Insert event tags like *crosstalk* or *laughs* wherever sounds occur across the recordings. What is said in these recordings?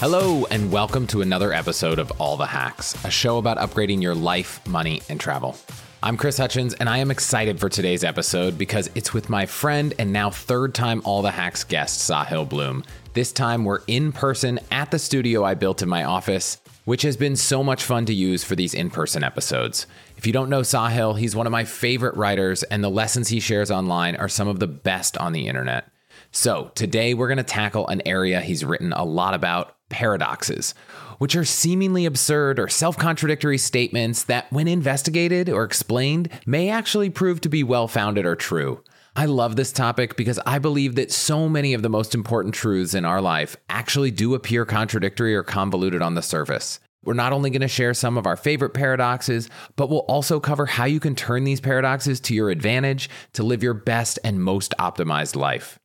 Hello, and welcome to another episode of All the Hacks, a show about upgrading your life, money, and travel. I'm Chris Hutchins, and I am excited for today's episode because it's with my friend and now third time All the Hacks guest, Sahil Bloom. This time we're in person at the studio I built in my office, which has been so much fun to use for these in person episodes. If you don't know Sahil, he's one of my favorite writers, and the lessons he shares online are some of the best on the internet. So, today we're going to tackle an area he's written a lot about paradoxes, which are seemingly absurd or self contradictory statements that, when investigated or explained, may actually prove to be well founded or true. I love this topic because I believe that so many of the most important truths in our life actually do appear contradictory or convoluted on the surface. We're not only going to share some of our favorite paradoxes, but we'll also cover how you can turn these paradoxes to your advantage to live your best and most optimized life.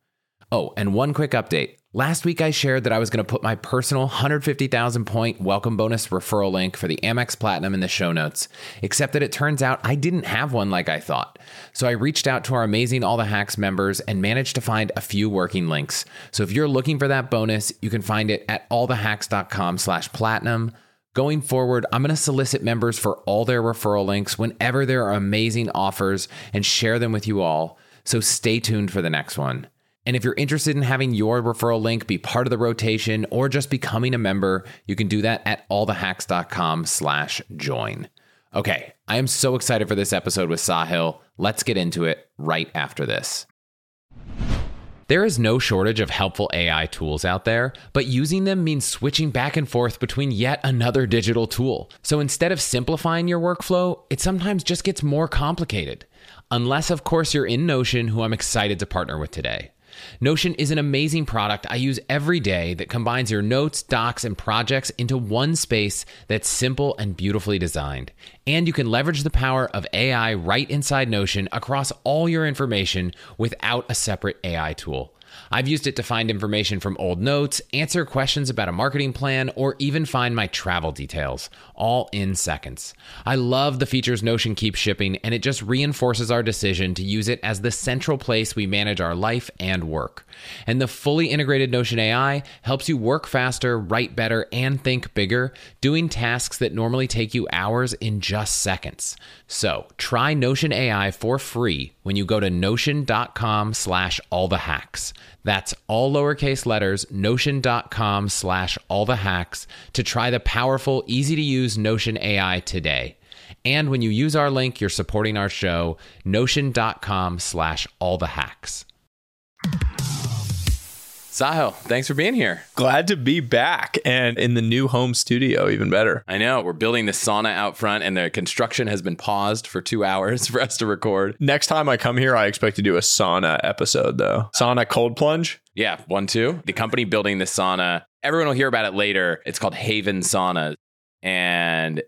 Oh, and one quick update. Last week, I shared that I was going to put my personal 150,000 point welcome bonus referral link for the Amex Platinum in the show notes, except that it turns out I didn't have one like I thought. So I reached out to our amazing All the Hacks members and managed to find a few working links. So if you're looking for that bonus, you can find it at allthehacks.com slash platinum. Going forward, I'm going to solicit members for all their referral links whenever there are amazing offers and share them with you all. So stay tuned for the next one. And if you're interested in having your referral link be part of the rotation or just becoming a member, you can do that at allthehacks.com slash join. Okay, I am so excited for this episode with Sahil. Let's get into it right after this. There is no shortage of helpful AI tools out there, but using them means switching back and forth between yet another digital tool. So instead of simplifying your workflow, it sometimes just gets more complicated. Unless, of course, you're in Notion, who I'm excited to partner with today. Notion is an amazing product I use every day that combines your notes, docs, and projects into one space that's simple and beautifully designed. And you can leverage the power of AI right inside Notion across all your information without a separate AI tool. I've used it to find information from old notes, answer questions about a marketing plan, or even find my travel details, all in seconds. I love the features Notion keeps shipping, and it just reinforces our decision to use it as the central place we manage our life and work. And the fully integrated Notion AI helps you work faster, write better, and think bigger, doing tasks that normally take you hours in just seconds. So try Notion AI for free when you go to notion.com slash all the hacks. That's all lowercase letters, notion.com slash all the hacks to try the powerful, easy to use Notion AI today. And when you use our link, you're supporting our show, notion.com slash all the hacks. Sahil, thanks for being here. Glad to be back and in the new home studio, even better. I know. We're building the sauna out front, and the construction has been paused for two *laughs* hours for us to record. Next time I come here, I expect to do a sauna episode, though. Sauna cold plunge? Yeah, one, two. The company building the sauna, everyone will hear about it later. It's called Haven Sauna, and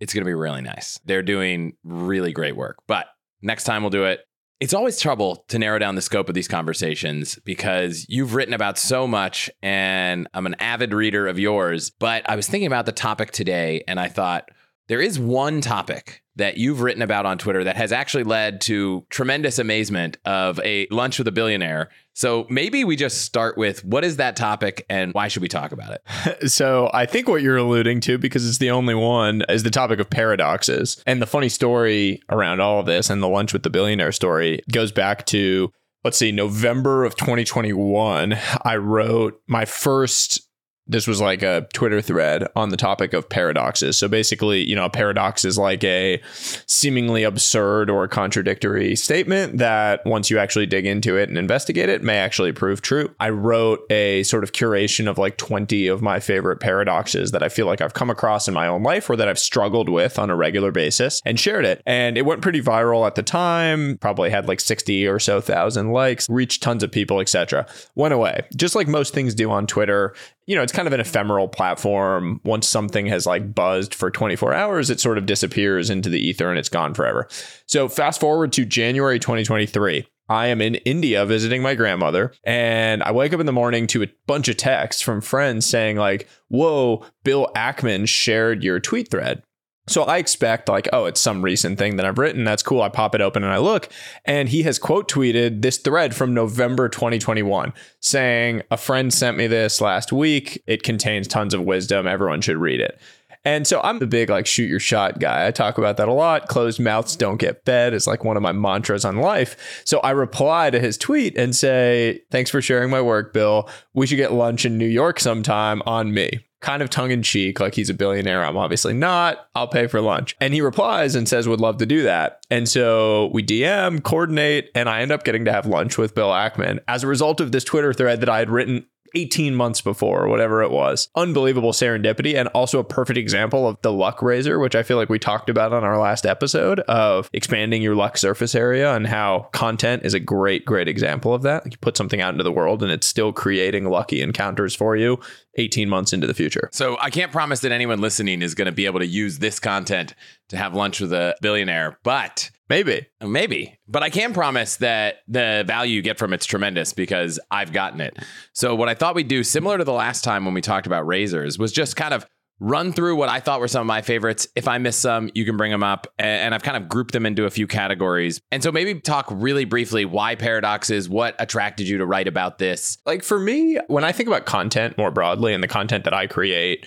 it's going to be really nice. They're doing really great work. But next time we'll do it. It's always trouble to narrow down the scope of these conversations because you've written about so much and I'm an avid reader of yours. But I was thinking about the topic today and I thought there is one topic that you've written about on Twitter that has actually led to tremendous amazement of a lunch with a billionaire. So maybe we just start with what is that topic and why should we talk about it? *laughs* so I think what you're alluding to, because it's the only one, is the topic of paradoxes. And the funny story around all of this and the lunch with the billionaire story goes back to let's see, November of 2021, I wrote my first this was like a Twitter thread on the topic of paradoxes. So basically, you know, a paradox is like a seemingly absurd or contradictory statement that once you actually dig into it and investigate it may actually prove true. I wrote a sort of curation of like 20 of my favorite paradoxes that I feel like I've come across in my own life or that I've struggled with on a regular basis and shared it. And it went pretty viral at the time, probably had like 60 or so thousand likes, reached tons of people, etc. Went away. Just like most things do on Twitter, you know, it's kind of an ephemeral platform. Once something has like buzzed for 24 hours, it sort of disappears into the ether and it's gone forever. So, fast forward to January 2023. I am in India visiting my grandmother, and I wake up in the morning to a bunch of texts from friends saying, like, whoa, Bill Ackman shared your tweet thread. So I expect like, oh, it's some recent thing that I've written. That's cool. I pop it open and I look, and he has quote tweeted this thread from November 2021 saying, A friend sent me this last week. It contains tons of wisdom. Everyone should read it. And so I'm the big like shoot your shot guy. I talk about that a lot. Closed mouths don't get fed is like one of my mantras on life. So I reply to his tweet and say, Thanks for sharing my work, Bill. We should get lunch in New York sometime on me kind of tongue in cheek, like he's a billionaire. I'm obviously not. I'll pay for lunch. And he replies and says, would love to do that. And so we DM, coordinate, and I end up getting to have lunch with Bill Ackman as a result of this Twitter thread that I had written 18 months before or whatever it was. Unbelievable serendipity and also a perfect example of the luck raiser, which I feel like we talked about on our last episode of expanding your luck surface area and how content is a great, great example of that. You put something out into the world and it's still creating lucky encounters for you 18 months into the future. So I can't promise that anyone listening is going to be able to use this content to have lunch with a billionaire, but maybe, uh, maybe, but I can promise that the value you get from it's tremendous because I've gotten it. So what I thought we'd do, similar to the last time when we talked about razors, was just kind of run through what I thought were some of my favorites. If I miss some, you can bring them up. And I've kind of grouped them into a few categories. And so maybe talk really briefly why paradoxes, what attracted you to write about this? Like for me, when I think about content more broadly and the content that I create,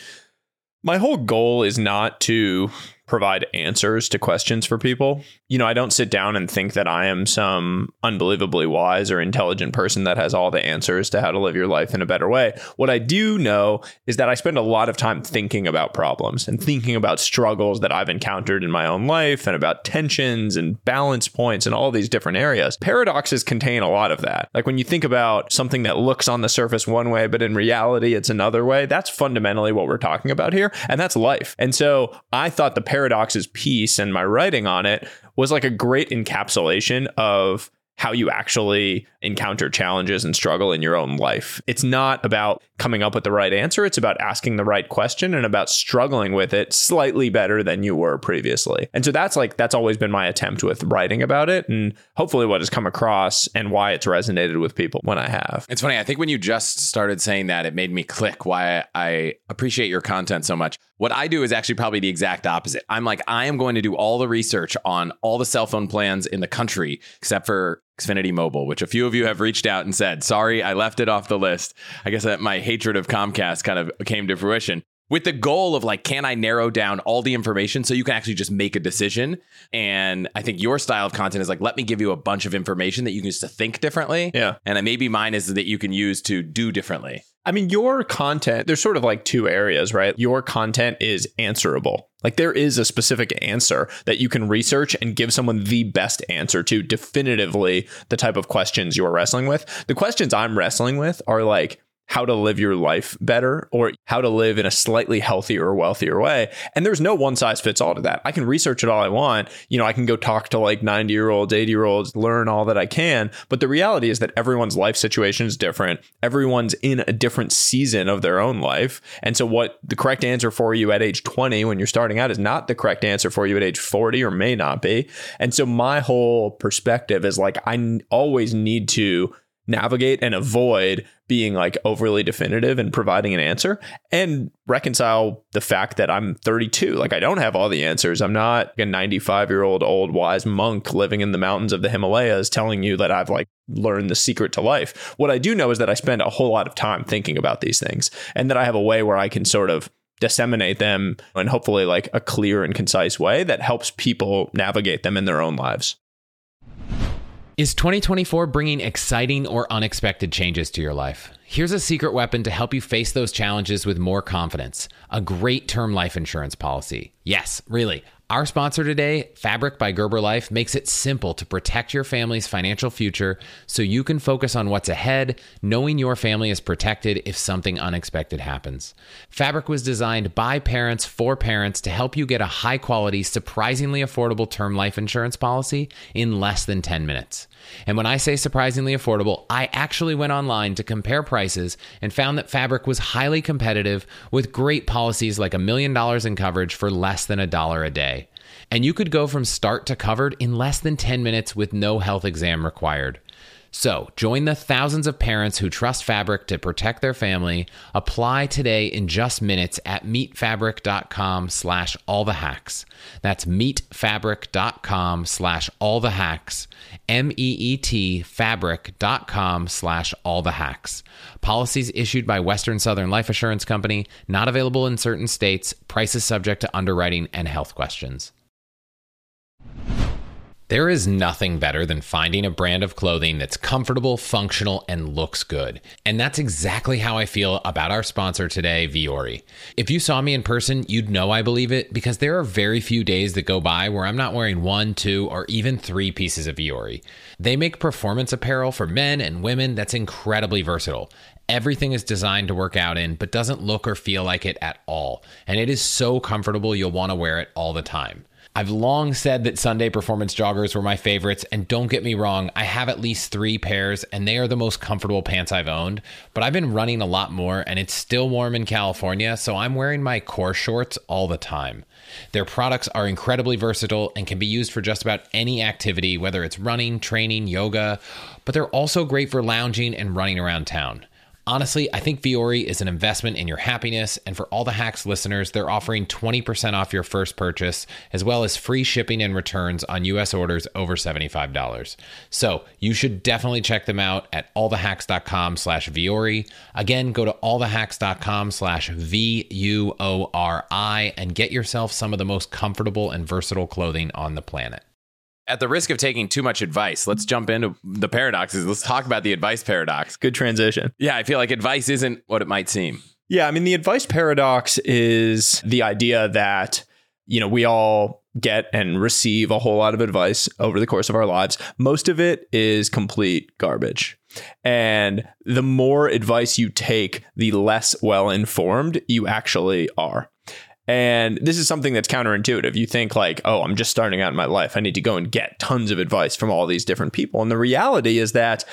my whole goal is not to provide answers to questions for people. You know, I don't sit down and think that I am some unbelievably wise or intelligent person that has all the answers to how to live your life in a better way. What I do know is that I spend a lot of time thinking about problems and thinking about struggles that I've encountered in my own life and about tensions and balance points and all these different areas. Paradoxes contain a lot of that. Like when you think about something that looks on the surface one way, but in reality it's another way, that's fundamentally what we're talking about here. And that's life. And so I thought the paradoxes piece and my writing on it was like a great encapsulation of how you actually encounter challenges and struggle in your own life. It's not about coming up with the right answer, it's about asking the right question and about struggling with it slightly better than you were previously. And so that's like that's always been my attempt with writing about it and hopefully what has come across and why it's resonated with people when I have. It's funny, I think when you just started saying that it made me click why I appreciate your content so much. What I do is actually probably the exact opposite. I'm like I am going to do all the research on all the cell phone plans in the country except for Xfinity Mobile, which a few of you have reached out and said, sorry, I left it off the list. I guess that my hatred of Comcast kind of came to fruition with the goal of like, can I narrow down all the information so you can actually just make a decision? And I think your style of content is like, let me give you a bunch of information that you can use to think differently. Yeah. And maybe mine is that you can use to do differently. I mean, your content, there's sort of like two areas, right? Your content is answerable. Like there is a specific answer that you can research and give someone the best answer to definitively the type of questions you're wrestling with. The questions I'm wrestling with are like, how to live your life better or how to live in a slightly healthier or wealthier way. And there's no one size fits all to that. I can research it all I want. You know, I can go talk to like 90 year olds, 80 year olds, learn all that I can. But the reality is that everyone's life situation is different. Everyone's in a different season of their own life. And so, what the correct answer for you at age 20 when you're starting out is not the correct answer for you at age 40 or may not be. And so, my whole perspective is like, I always need to navigate and avoid being like overly definitive and providing an answer and reconcile the fact that I'm 32. Like I don't have all the answers. I'm not a 95 year old old wise monk living in the mountains of the Himalayas telling you that I've like learned the secret to life. What I do know is that I spend a whole lot of time thinking about these things and that I have a way where I can sort of disseminate them in hopefully like a clear and concise way that helps people navigate them in their own lives. Is 2024 bringing exciting or unexpected changes to your life? Here's a secret weapon to help you face those challenges with more confidence a great term life insurance policy. Yes, really. Our sponsor today, Fabric by Gerber Life, makes it simple to protect your family's financial future so you can focus on what's ahead, knowing your family is protected if something unexpected happens. Fabric was designed by parents for parents to help you get a high quality, surprisingly affordable term life insurance policy in less than 10 minutes. And when I say surprisingly affordable, I actually went online to compare prices and found that Fabric was highly competitive with great policies like a million dollars in coverage for less than a dollar a day. And you could go from start to covered in less than 10 minutes with no health exam required. So join the thousands of parents who trust Fabric to protect their family. Apply today in just minutes at meetfabric.com slash all the hacks. That's meetfabric.com slash all the hacks. M-E-E-T fabric.com slash all the hacks. Policies issued by Western Southern Life Assurance Company, not available in certain states, prices subject to underwriting and health questions. There is nothing better than finding a brand of clothing that's comfortable, functional, and looks good. And that's exactly how I feel about our sponsor today, Vuori. If you saw me in person, you'd know I believe it because there are very few days that go by where I'm not wearing one, two, or even three pieces of Vuori. They make performance apparel for men and women that's incredibly versatile. Everything is designed to work out in, but doesn't look or feel like it at all. And it is so comfortable, you'll want to wear it all the time. I've long said that Sunday performance joggers were my favorites, and don't get me wrong, I have at least three pairs, and they are the most comfortable pants I've owned. But I've been running a lot more, and it's still warm in California, so I'm wearing my core shorts all the time. Their products are incredibly versatile and can be used for just about any activity, whether it's running, training, yoga, but they're also great for lounging and running around town. Honestly, I think Vuori is an investment in your happiness, and for all the Hacks listeners, they're offering 20% off your first purchase, as well as free shipping and returns on U.S. orders over $75. So you should definitely check them out at allthehacks.com slash Vuori. Again, go to allthehacks.com slash V-U-O-R-I and get yourself some of the most comfortable and versatile clothing on the planet. At the risk of taking too much advice, let's jump into the paradoxes. Let's talk about the advice paradox. Good transition. Yeah, I feel like advice isn't what it might seem. Yeah, I mean, the advice paradox is the idea that, you know, we all get and receive a whole lot of advice over the course of our lives. Most of it is complete garbage. And the more advice you take, the less well informed you actually are. And this is something that's counterintuitive. You think like, oh, I'm just starting out in my life. I need to go and get tons of advice from all these different people. And the reality is that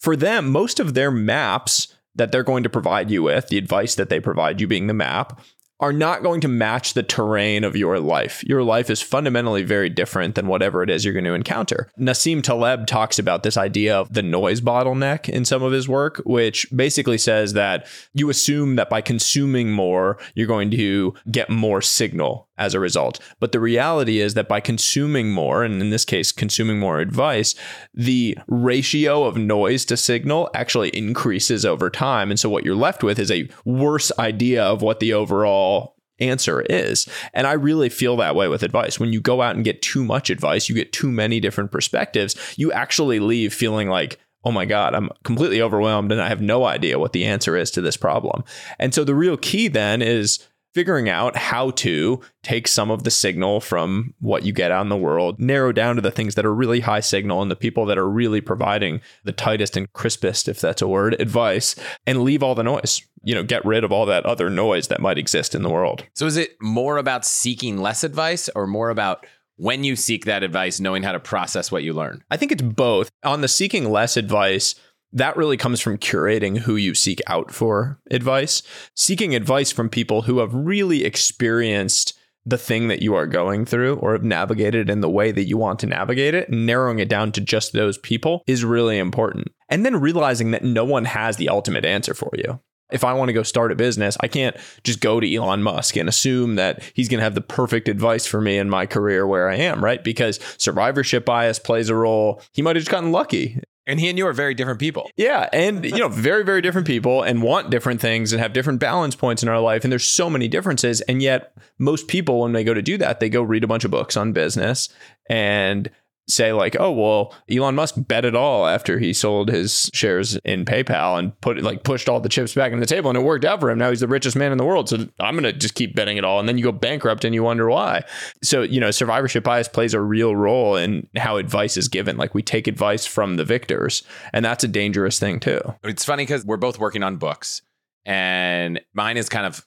for them, most of their maps that they're going to provide you with, the advice that they provide you being the map, are not going to match the terrain of your life. Your life is fundamentally very different than whatever it is you're going to encounter. Nassim Taleb talks about this idea of the noise bottleneck in some of his work, which basically says that you assume that by consuming more, you're going to get more signal as a result. But the reality is that by consuming more, and in this case, consuming more advice, the ratio of noise to signal actually increases over time. And so what you're left with is a worse idea of what the overall answer is. And I really feel that way with advice. When you go out and get too much advice, you get too many different perspectives, you actually leave feeling like, oh my God, I'm completely overwhelmed and I have no idea what the answer is to this problem. And so the real key then is figuring out how to take some of the signal from what you get out in the world, narrow down to the things that are really high signal and the people that are really providing the tightest and crispest, if that's a word, advice, and leave all the noise. You know, get rid of all that other noise that might exist in the world. So is it more about seeking less advice or more about when you seek that advice, knowing how to process what you learn? I think it's both. On the seeking less advice, that really comes from curating who you seek out for advice, seeking advice from people who have really experienced the thing that you are going through or have navigated in the way that you want to navigate it, narrowing it down to just those people is really important. And then realizing that no one has the ultimate answer for you. If I want to go start a business, I can't just go to Elon Musk and assume that he's going to have the perfect advice for me in my career where I am, right? Because survivorship bias plays a role. He might have just gotten lucky and he and you are very different people. Yeah. And, you know, very, very different people and want different things and have different balance points in our life. And there's so many differences. And yet, most people, when they go to do that, they go read a bunch of books on business and say like, oh well, Elon Musk bet it all after he sold his shares in PayPal and put like pushed all the chips back in the table and it worked out for him. Now he's the richest man in the world. So I'm gonna just keep betting it all. And then you go bankrupt and you wonder why. So, you know, survivorship bias plays a real role in how advice is given. Like we take advice from the victors. And that's a dangerous thing too. It's funny because we're both working on books. And mine is kind of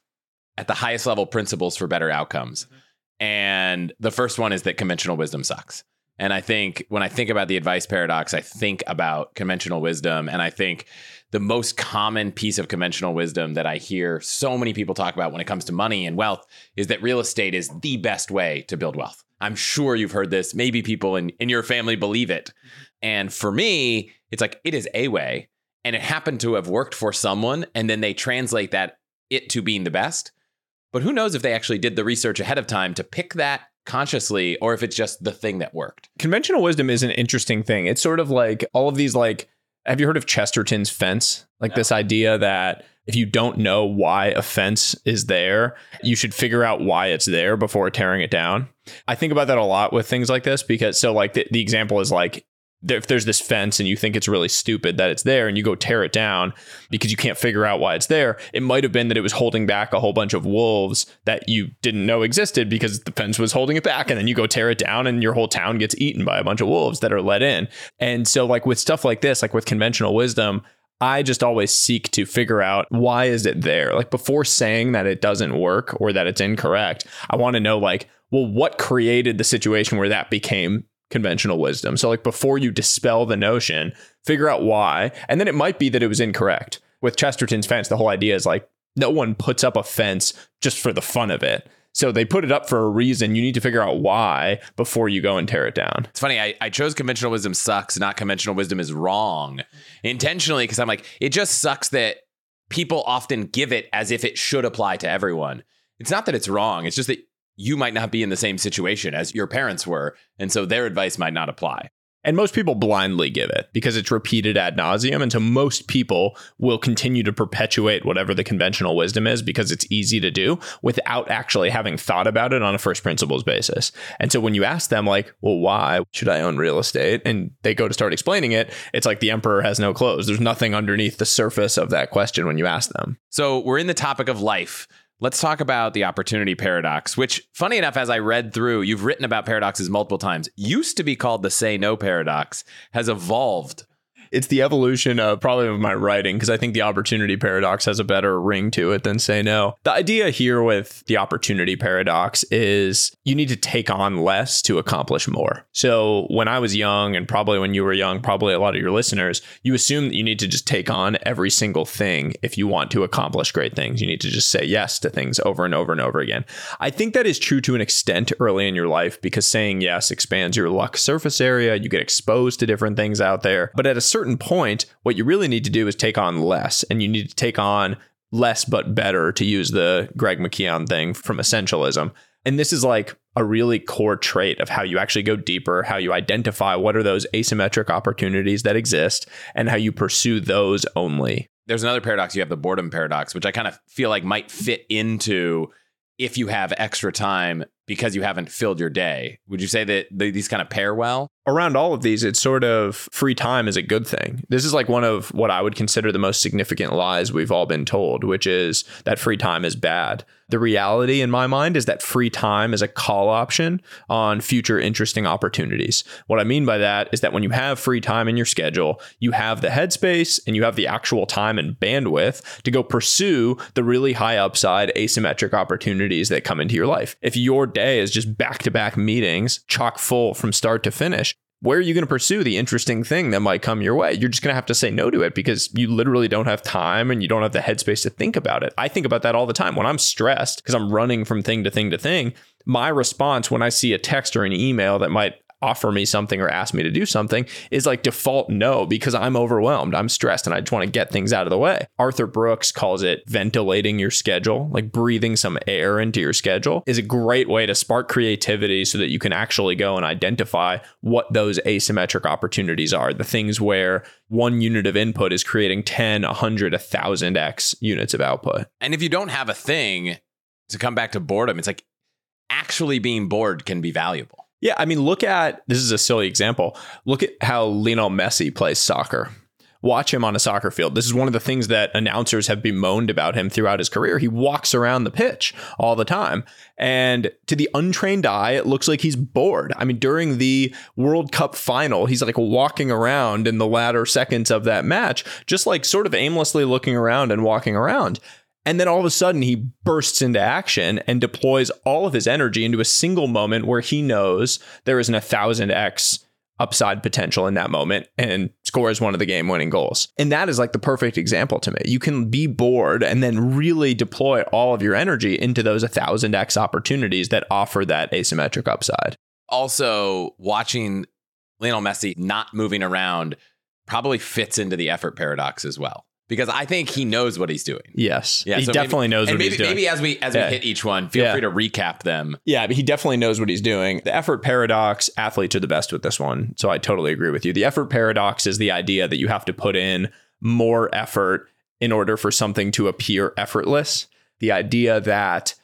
at the highest level principles for better outcomes. Mm-hmm. And the first one is that conventional wisdom sucks. And I think when I think about the advice paradox, I think about conventional wisdom. And I think the most common piece of conventional wisdom that I hear so many people talk about when it comes to money and wealth is that real estate is the best way to build wealth. I'm sure you've heard this. Maybe people in, in your family believe it. And for me, it's like it is a way and it happened to have worked for someone and then they translate that it to being the best. But who knows if they actually did the research ahead of time to pick that consciously or if it's just the thing that worked. Conventional wisdom is an interesting thing. It's sort of like all of these like have you heard of Chesterton's fence? Like no. this idea that if you don't know why a fence is there, you should figure out why it's there before tearing it down. I think about that a lot with things like this because so like the, the example is like if there's this fence and you think it's really stupid that it's there and you go tear it down because you can't figure out why it's there, it might have been that it was holding back a whole bunch of wolves that you didn't know existed because the fence was holding it back. And then you go tear it down and your whole town gets eaten by a bunch of wolves that are let in. And so, like with stuff like this, like with conventional wisdom, I just always seek to figure out why is it there? Like before saying that it doesn't work or that it's incorrect, I want to know like, well, what created the situation where that became conventional wisdom. So, like, before you dispel the notion, figure out why. And then it might be that it was incorrect. With Chesterton's fence, the whole idea is like, no one puts up a fence just for the fun of it. So they put it up for a reason. You need to figure out why before you go and tear it down. It's funny. I, I chose conventional wisdom sucks, not conventional wisdom is wrong intentionally because I'm like, it just sucks that people often give it as if it should apply to everyone. It's not that it's wrong. It's just that you might not be in the same situation as your parents were. And so their advice might not apply. And most people blindly give it because it's repeated ad nauseum. And so most people will continue to perpetuate whatever the conventional wisdom is because it's easy to do without actually having thought about it on a first principles basis. And so when you ask them, like, well, why should I own real estate? And they go to start explaining it, it's like the emperor has no clothes. There's nothing underneath the surface of that question when you ask them. So we're in the topic of life. Let's talk about the opportunity paradox, which, funny enough, as I read through, you've written about paradoxes multiple times, used to be called the say no paradox, has evolved it's the evolution of probably of my writing because I think the opportunity paradox has a better ring to it than say no. The idea here with the opportunity paradox is you need to take on less to accomplish more. So when I was young, and probably when you were young, probably a lot of your listeners, you assume that you need to just take on every single thing if you want to accomplish great things. You need to just say yes to things over and over and over again. I think that is true to an extent early in your life because saying yes expands your luck surface area. You get exposed to different things out there. But at a certain point, what you really need to do is take on less, and you need to take on less but better, to use the Greg McKeown thing from essentialism. And this is like a really core trait of how you actually go deeper, how you identify what are those asymmetric opportunities that exist, and how you pursue those only. There's another paradox. You have the boredom paradox, which I kind of feel like might fit into if you have extra time because you haven't filled your day. Would you say that these kind of pair well? Around all of these, it's sort of free time is a good thing. This is like one of what I would consider the most significant lies we've all been told, which is that free time is bad. The reality in my mind is that free time is a call option on future interesting opportunities. What I mean by that is that when you have free time in your schedule, you have the headspace and you have the actual time and bandwidth to go pursue the really high upside asymmetric opportunities that come into your life. If your day is just back to back meetings, chock full from start to finish, where are you going to pursue the interesting thing that might come your way? You're just going to have to say no to it because you literally don't have time and you don't have the headspace to think about it. I think about that all the time. When I'm stressed because I'm running from thing to thing to thing, my response when I see a text or an email that might offer me something or ask me to do something is like default no because I'm overwhelmed. I'm stressed and I just want to get things out of the way. Arthur Brooks calls it ventilating your schedule, like breathing some air into your schedule is a great way to spark creativity so that you can actually go and identify what those asymmetric opportunities are. The things where one unit of input is creating 10, 100, 1000x units of output. And if you don't have a thing to come back to boredom, it's like actually being bored can be valuable. Yeah, I mean, look at this is a silly example. Look at how Lionel Messi plays soccer. Watch him on a soccer field. This is one of the things that announcers have bemoaned about him throughout his career. He walks around the pitch all the time. And to the untrained eye, it looks like he's bored. I mean, during the World Cup final, he's like walking around in the latter seconds of that match, just like sort of aimlessly looking around and walking around. And then all of a sudden, he bursts into action and deploys all of his energy into a single moment where he knows there is an 1000x upside potential in that moment and scores one of the game winning goals. And that is like the perfect example to me. You can be bored and then really deploy all of your energy into those 1000x opportunities that offer that asymmetric upside. Also, watching Lionel Messi not moving around probably fits into the effort paradox as well. Because I think he knows what he's doing. Yes. Yeah, he so definitely maybe, knows what maybe, he's doing. Maybe as we as Yeah. we hit each one, feel Yeah. free to recap them. Yeah, but he definitely knows what he's doing. The effort paradox, athletes are the best with this one. So I totally agree with you. The effort paradox is the idea that you have to put in more effort in order for something to appear effortless. The idea that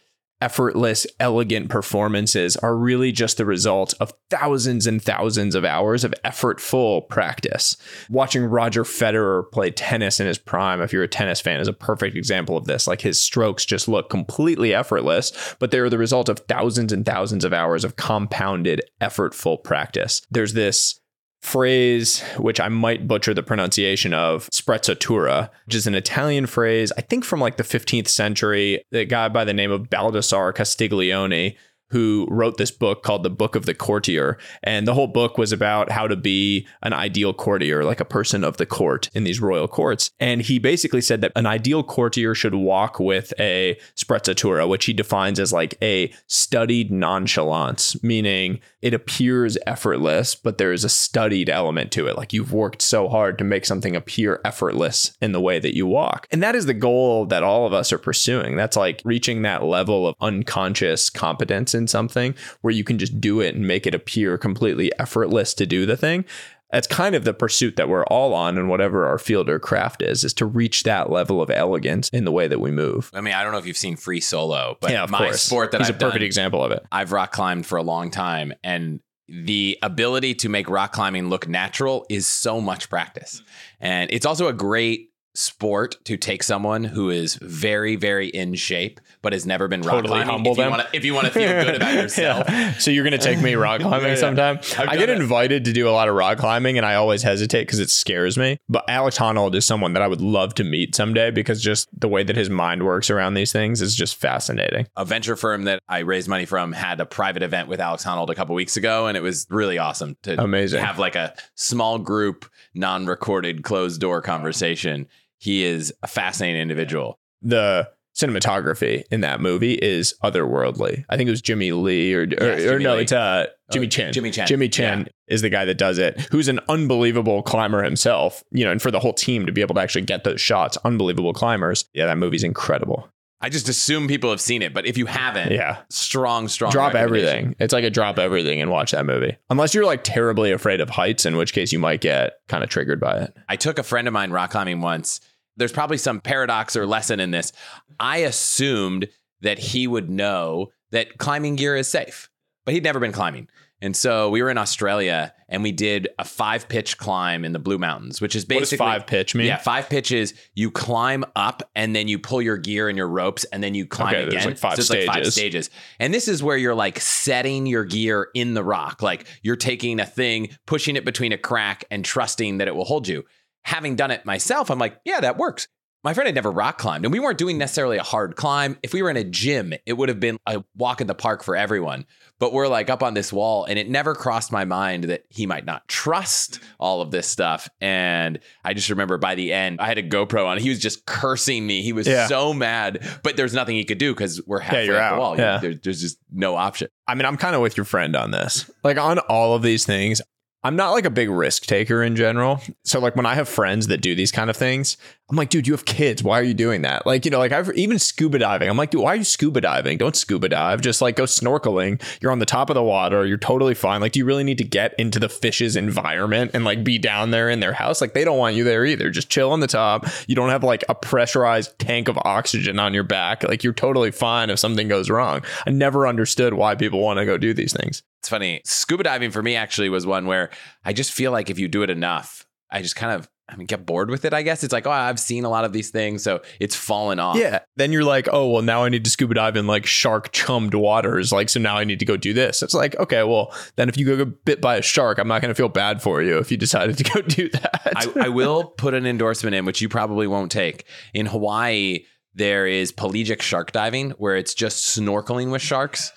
effortless, elegant performances are really just the result of thousands and thousands of hours of effortful practice. Watching Roger Federer play tennis in his prime, if you're a tennis fan, is a perfect example of this. Like his strokes just look completely effortless, but they're the result of thousands and thousands of hours of compounded, effortful practice. There's this phrase which I might butcher the pronunciation of sprezzatura, which is an Italian phrase, I think from like the 15th century. A guy by the name of Baldassare Castiglione who wrote this book called The Book of the Courtier. And the whole book was about how to be an ideal courtier, like a person of the court in these royal courts. And he basically said that an ideal courtier should walk with a sprezzatura, which he defines as like a studied nonchalance, meaning it appears effortless, but there is a studied element to it. Like you've worked so hard to make something appear effortless in the way that you walk. And that is the goal that all of us are pursuing. That's like reaching that level of unconscious competence in something where you can just do it and make it appear completely effortless to do the thing. That's kind of the pursuit that we're all on in whatever our field or craft is, is to reach that level of elegance in the way that we move. I mean, I don't know if you've seen Free Solo, but yeah, of my course. sport that He's I've a perfect done, example of it. I've rock climbed for a long time, and the ability to make rock climbing look natural is so much practice. And it's also a great sport to take someone who is very, very in shape, but has never been rock Totally climbing. if you wanna- if you want to feel *laughs* good about yourself. Yeah. So you're gonna take me *laughs* rock climbing Yeah, yeah. sometime? I've I get it. invited to do a lot of rock climbing, and I always hesitate because it scares me. But Alex Honnold is someone that I would love to meet someday because just the way that his mind works around these things is just fascinating. a venture firm that I raised money from had a private event with Alex Honnold a couple weeks ago, and it was really awesome to Amazing. have like a small group, non-recorded, closed door conversation. He is a fascinating individual. The cinematography in that movie is otherworldly. I think it was Jimmy Lee or or, Yes, or Jimmy no, Lee. it's uh Jimmy Oh, Chin. Jimmy Chin. Jimmy Chin is the guy that does it, who's an unbelievable climber himself. You know, and for the whole team to be able to actually get those shots, unbelievable climbers. Yeah, that movie's incredible. I just assume people have seen it, but if you haven't, Yeah. strong, strong. drop everything. It's like a drop everything and watch that movie. Unless you're like terribly afraid of heights, in which case you might get kind of triggered by it. I took a friend of mine rock climbing once. There's probably some paradox or lesson in this. I assumed that he would know that climbing gear is safe, but he'd never been climbing. And so we were in Australia and we did a five pitch climb in the Blue Mountains, which is What does basically five pitch mean? Yeah, five pitches. You climb up and then you pull your gear and your ropes and then you climb Okay, there's again. like five so it's like five stages. stages. And this is where you're like setting your gear in the rock. Like you're taking a thing, pushing it between a crack and trusting that it will hold you. Having done it myself, I'm like, yeah, that works. My friend had never rock climbed, and we weren't doing necessarily a hard climb. If we were in a gym, it would have been a walk in the park for everyone. But we're like up on this wall, and it never crossed my mind that he might not trust all of this stuff. And I just remember by the end, I had a GoPro on. He was just cursing me. He was Yeah. so mad, but there's nothing he could do because we're halfway you're up the wall. Yeah. There- there's just no option. I mean, I'm kind of with your friend on this. Like on all of these things, I'm not like a big risk taker in general. So like when I have friends that do these kind of things, I'm like, dude, you have kids. Why are you doing that? Like, you know, like I've even scuba diving. I'm like, dude, why are you scuba diving? Don't scuba dive. Just like go snorkeling. You're on the top of the water. You're totally fine. Like, do you really need to get into the fish's environment and like be down there in their house? Like, they don't want you there either. Just chill on the top. You don't have like a pressurized tank of oxygen on your back. Like, you're totally fine if something goes wrong. I never understood why people want to go do these things. It's funny. Scuba diving for me actually was one where I just feel like if you do it enough, I just kind of I mean get bored with it, I guess. It's like, oh, I've seen a lot of these things, so it's fallen off. Yeah. Then you're like, oh, well, now I need to scuba dive in like shark chummed waters. Like, so now I need to go do this. It's like, okay, well, then if you go get bit by a shark, I'm not going to feel bad for you if you decided to go *laughs* do that. I, I will put an endorsement in, which you probably won't take. In Hawaii, there is pelagic shark diving where it's just snorkeling with sharks.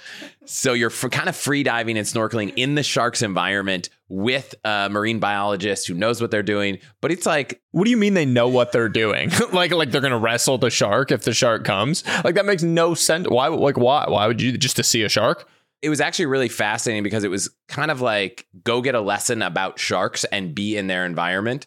So you're f- kind of free diving and snorkeling in the shark's environment with a marine biologist who knows what they're doing. But it's like, what do you mean they know what they're doing? *laughs* like, like they're going to wrestle the shark if the shark comes? Like, that makes no sense. Why? Like, why? Why would you just to see a shark? It was actually really fascinating because it was kind of like go get a lesson about sharks and be in their environment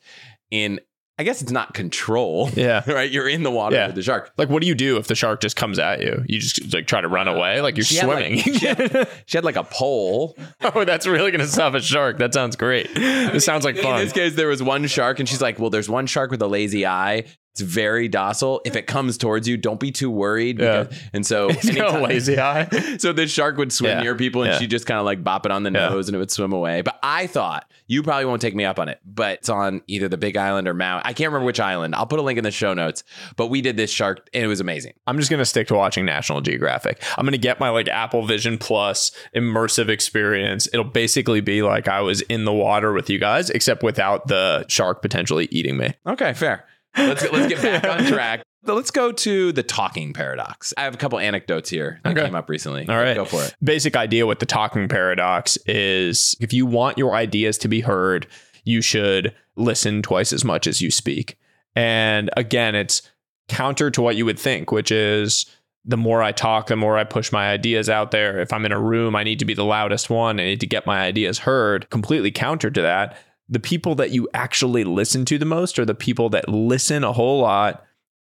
in I guess it's not control. *laughs* Yeah. right? You're in the water Yeah. with the shark. Like, what do you do if the shark just comes at you? You just like try to run uh, away, like you're She had, like- swimming. she had- *laughs* She had like a pole. *laughs* oh, that's really gonna stop a shark. That sounds great. This sounds like fun. In this case, there was one shark, and she's like, "Well, there's one shark with a lazy eye. It's very docile. If it comes towards you, don't be too worried." Yeah. Because, And so, *laughs* He's got a lazy eye. *laughs* so this shark would swim Yeah. near people, and Yeah. she just kind of like bop it on the Yeah. nose, and it would swim away. But I thought you probably won't take me up on it, but it's on either the Big Island or Maui. I can't remember which island. I'll put a link in the show notes. But we did this shark, and it was amazing. I'm just gonna stick to watching National Geographic. I'm gonna get my like Apple Vision Plus immersive experience. It'll basically be like I was in the water with you guys, except without the shark potentially eating me. Okay, fair. Let's let's get back on *laughs* track. So let's go to the talking paradox. I have a couple anecdotes here that Okay. came up recently. All right. go for it. Basic idea with the talking paradox is if you want your ideas to be heard, you should listen twice as much as you speak. And again, it's counter to what you would think, which is the more I talk, the more I push my ideas out there. If I'm in a room, I need to be the loudest one. I need to get my ideas heard. Completely counter to that. The people that you actually listen to the most are the people that listen a whole lot.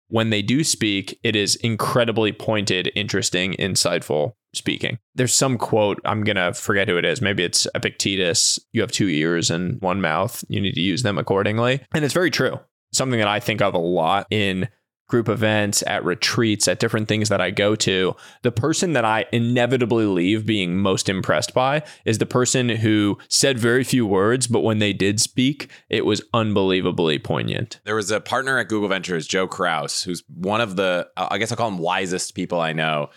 When they do speak, it is incredibly pointed, interesting, insightful speaking. There's some quote, I'm going to forget who it is. Maybe it's Epictetus. You have two ears and one mouth. You need to use them accordingly. And it's very true. Something that I think of a lot in group events, at retreats, at different things that I go to. The person that I inevitably leave being most impressed by is the person who said very few words, but when they did speak, it was unbelievably poignant. There was a partner at Google Ventures, Joe Kraus, who's one of the, I guess I'll call him wisest people I know.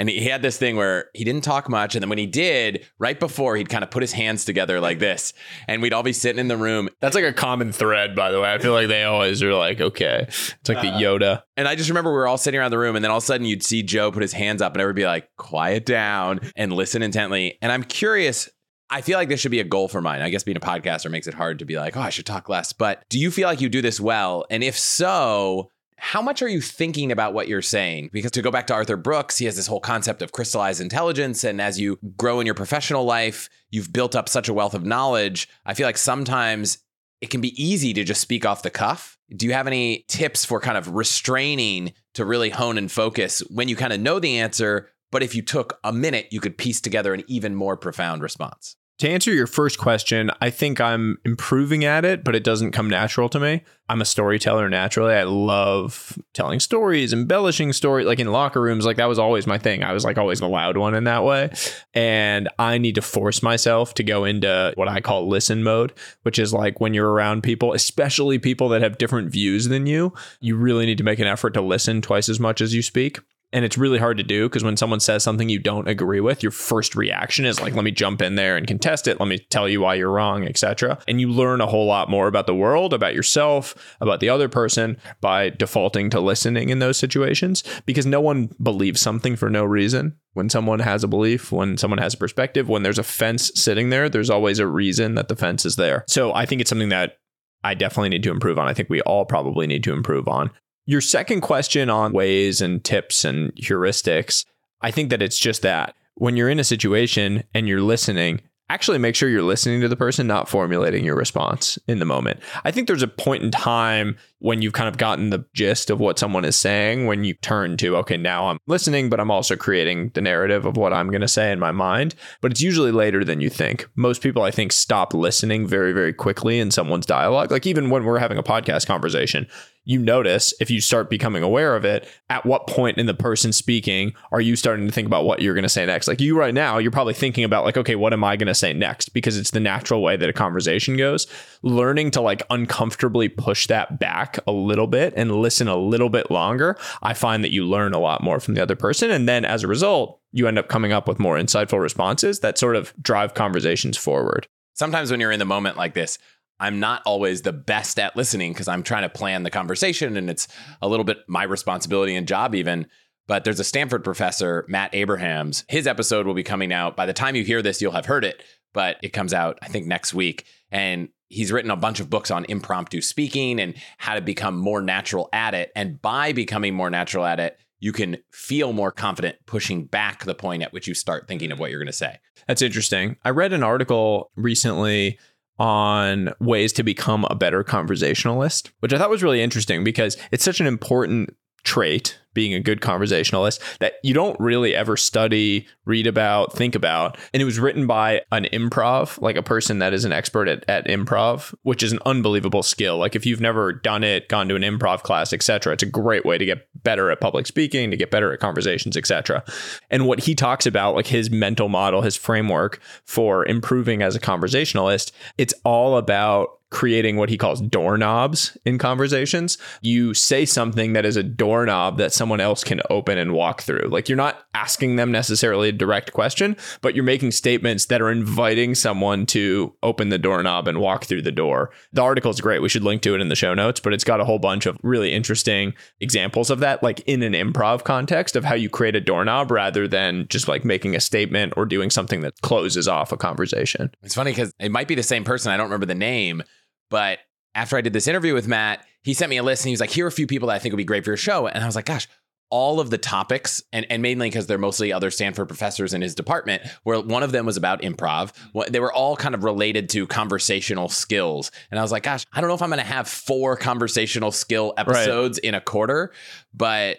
And he had this thing where he didn't talk much. And then when he did, right before, he'd kind of put his hands together like this. And we'd all be sitting in the room. That's like a common thread, by the way. I feel like they always are like, okay, it's like the uh, Yoda. And I just remember we were all sitting around the room. And then all of a sudden, you'd see Joe put his hands up and everybody be like, quiet down and listen intently. And I'm curious. I feel like this should be a goal for mine. I guess being a podcaster makes it hard to be like, oh, I should talk less. But do you feel like you do this well? And if so, how much are you thinking about what you're saying? Because to go back to Arthur Brooks, he has this whole concept of crystallized intelligence. And as you grow in your professional life, you've built up such a wealth of knowledge. I feel like sometimes it can be easy to just speak off the cuff. Do you have any tips for kind of restraining to really hone and focus when you kind of know the answer? But if you took a minute, you could piece together an even more profound response. To answer your first question, I think I'm improving at it, but it doesn't come natural to me. I'm a storyteller naturally. I love telling stories, embellishing stories. Like in locker rooms, like that was always my thing. I was like always the loud one in that way. And I need to force myself to go into what I call listen mode, which is like when you're around people, especially people that have different views than you, you really need to make an effort to listen twice as much as you speak. And it's really hard to do because when someone says something you don't agree with, your first reaction is like, let me jump in there and contest it. Let me tell you why you're wrong, etc. And you learn a whole lot more about the world, about yourself, about the other person by defaulting to listening in those situations because no one believes something for no reason. When someone has a belief, when someone has a perspective, when there's a fence sitting there, there's always a reason that the fence is there. So I think it's something that I definitely need to improve on. I think we all probably need to improve on. Your second question on ways and tips and heuristics, I think that it's just that when you're in a situation and you're listening, actually make sure you're listening to the person, not formulating your response in the moment. I think there's a point in time when you've kind of gotten the gist of what someone is saying, when you turn to, okay, now I'm listening, but I'm also creating the narrative of what I'm going to say in my mind. But it's usually later than you think. Most people, I think, stop listening very, very quickly in someone's dialogue. Like even when we're having a podcast conversation, you notice if you start becoming aware of it, at what point in the person speaking are you starting to think about what you're going to say next? Like you right now, you're probably thinking about like, okay, what am I going to say next? Because it's the natural way that a conversation goes. Learning to like uncomfortably push that back a little bit and listen a little bit longer, I find that you learn a lot more from the other person. And then as a result, you end up coming up with more insightful responses that sort of drive conversations forward. Sometimes when you're in the moment like this, I'm not always the best at listening because I'm trying to plan the conversation and it's a little bit my responsibility and job, even. But there's a Stanford professor, Matt Abrahams. His episode will be coming out. By the time you hear this, you'll have heard it, but it comes out, I think, next week. And he's written a bunch of books on impromptu speaking and how to become more natural at it. And by becoming more natural at it, you can feel more confident pushing back the point at which you start thinking of what you're going to say. That's interesting. I read an article recently on ways to become a better conversationalist, which I thought was really interesting because it's such an important trait being a good conversationalist that you don't really ever study, read about, think about. And it was written by an improv, like a person that is an expert at, at improv, which is an unbelievable skill. Like if you've never done it, gone to an improv class, etc., it's a great way to get better at public speaking, to get better at conversations, etc. And what he talks about, like his mental model, his framework for improving as a conversationalist, it's all about creating what he calls doorknobs in conversations. You say something that is a doorknob that someone else can open and walk through. Like you're not asking them necessarily a direct question, but you're making statements that are inviting someone to open the doorknob and walk through the door. The article is great. We should link to it in the show notes, but it's got a whole bunch of really interesting examples of that, like in an improv context of how you create a doorknob rather than just like making a statement or doing something that closes off a conversation. It's funny because it might be the same person. I don't remember the name but after I did this interview with Matt, he sent me a list and he was like, here are a few people that I think would be great for your show. And I was like, gosh, all of the topics, and, and mainly because they're mostly other Stanford professors in his department, where one of them was about improv. They were all kind of related to conversational skills. And I was like, gosh, I don't know if I'm going to have four conversational skill episodes right. in a quarter, but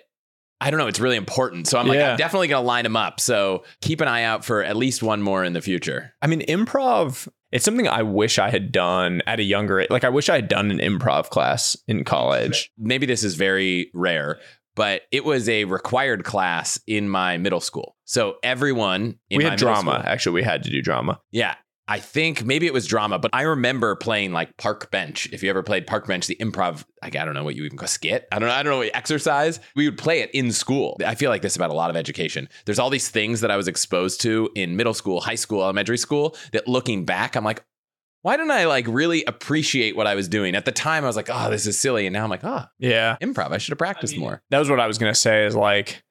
I don't know. It's really important. So I'm like, yeah. I'm definitely going to line them up. So keep an eye out for at least one more in the future. I mean, improv, it's something I wish I had done at a younger age. Like, I wish I had done an improv class in college. Maybe this is very rare, but it was a required class in my middle school. So everyone we had drama. School, Actually, we had to do drama. Yeah, I think maybe it was drama, but I remember playing like Park Bench. If you ever played Park Bench, the improv, like I don't know what you even call skit. I don't know. I don't know what exercise. We would play it in school. I feel like this about a lot of education. There's all these things that I was exposed to in middle school, high school, elementary school. That looking back, I'm like, why didn't I like really appreciate what I was doing at the time? I was like, oh, this is silly, and now I'm like, oh, yeah, improv. I should have practiced I mean, more. That was what I was gonna say. Is like,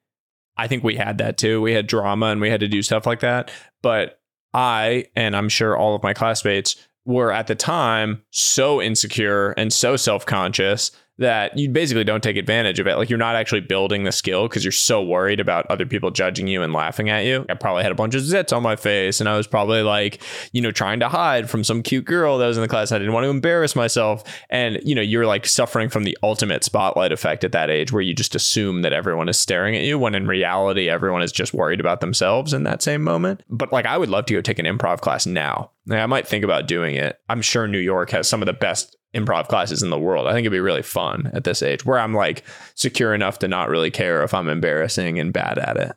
I think we had that too. We had drama and we had to do stuff like that, but I, and I'm sure all of my classmates, were at the time so insecure and so self conscious that you basically don't take advantage of it. Like you're not actually building the skill because you're so worried about other people judging you and laughing at you. I probably had a bunch of zits on my face and I was probably like, you know, trying to hide from some cute girl that was in the class. I didn't want to embarrass myself. And, you know, you're like suffering from the ultimate spotlight effect at that age where you just assume that everyone is staring at you when in reality, everyone is just worried about themselves in that same moment. But like, I would love to go take an improv class now. I might think about doing it. I'm sure New York has some of the best improv classes in the world. I think it'd be really fun at this age where I'm like secure enough to not really care if I'm embarrassing and bad at it.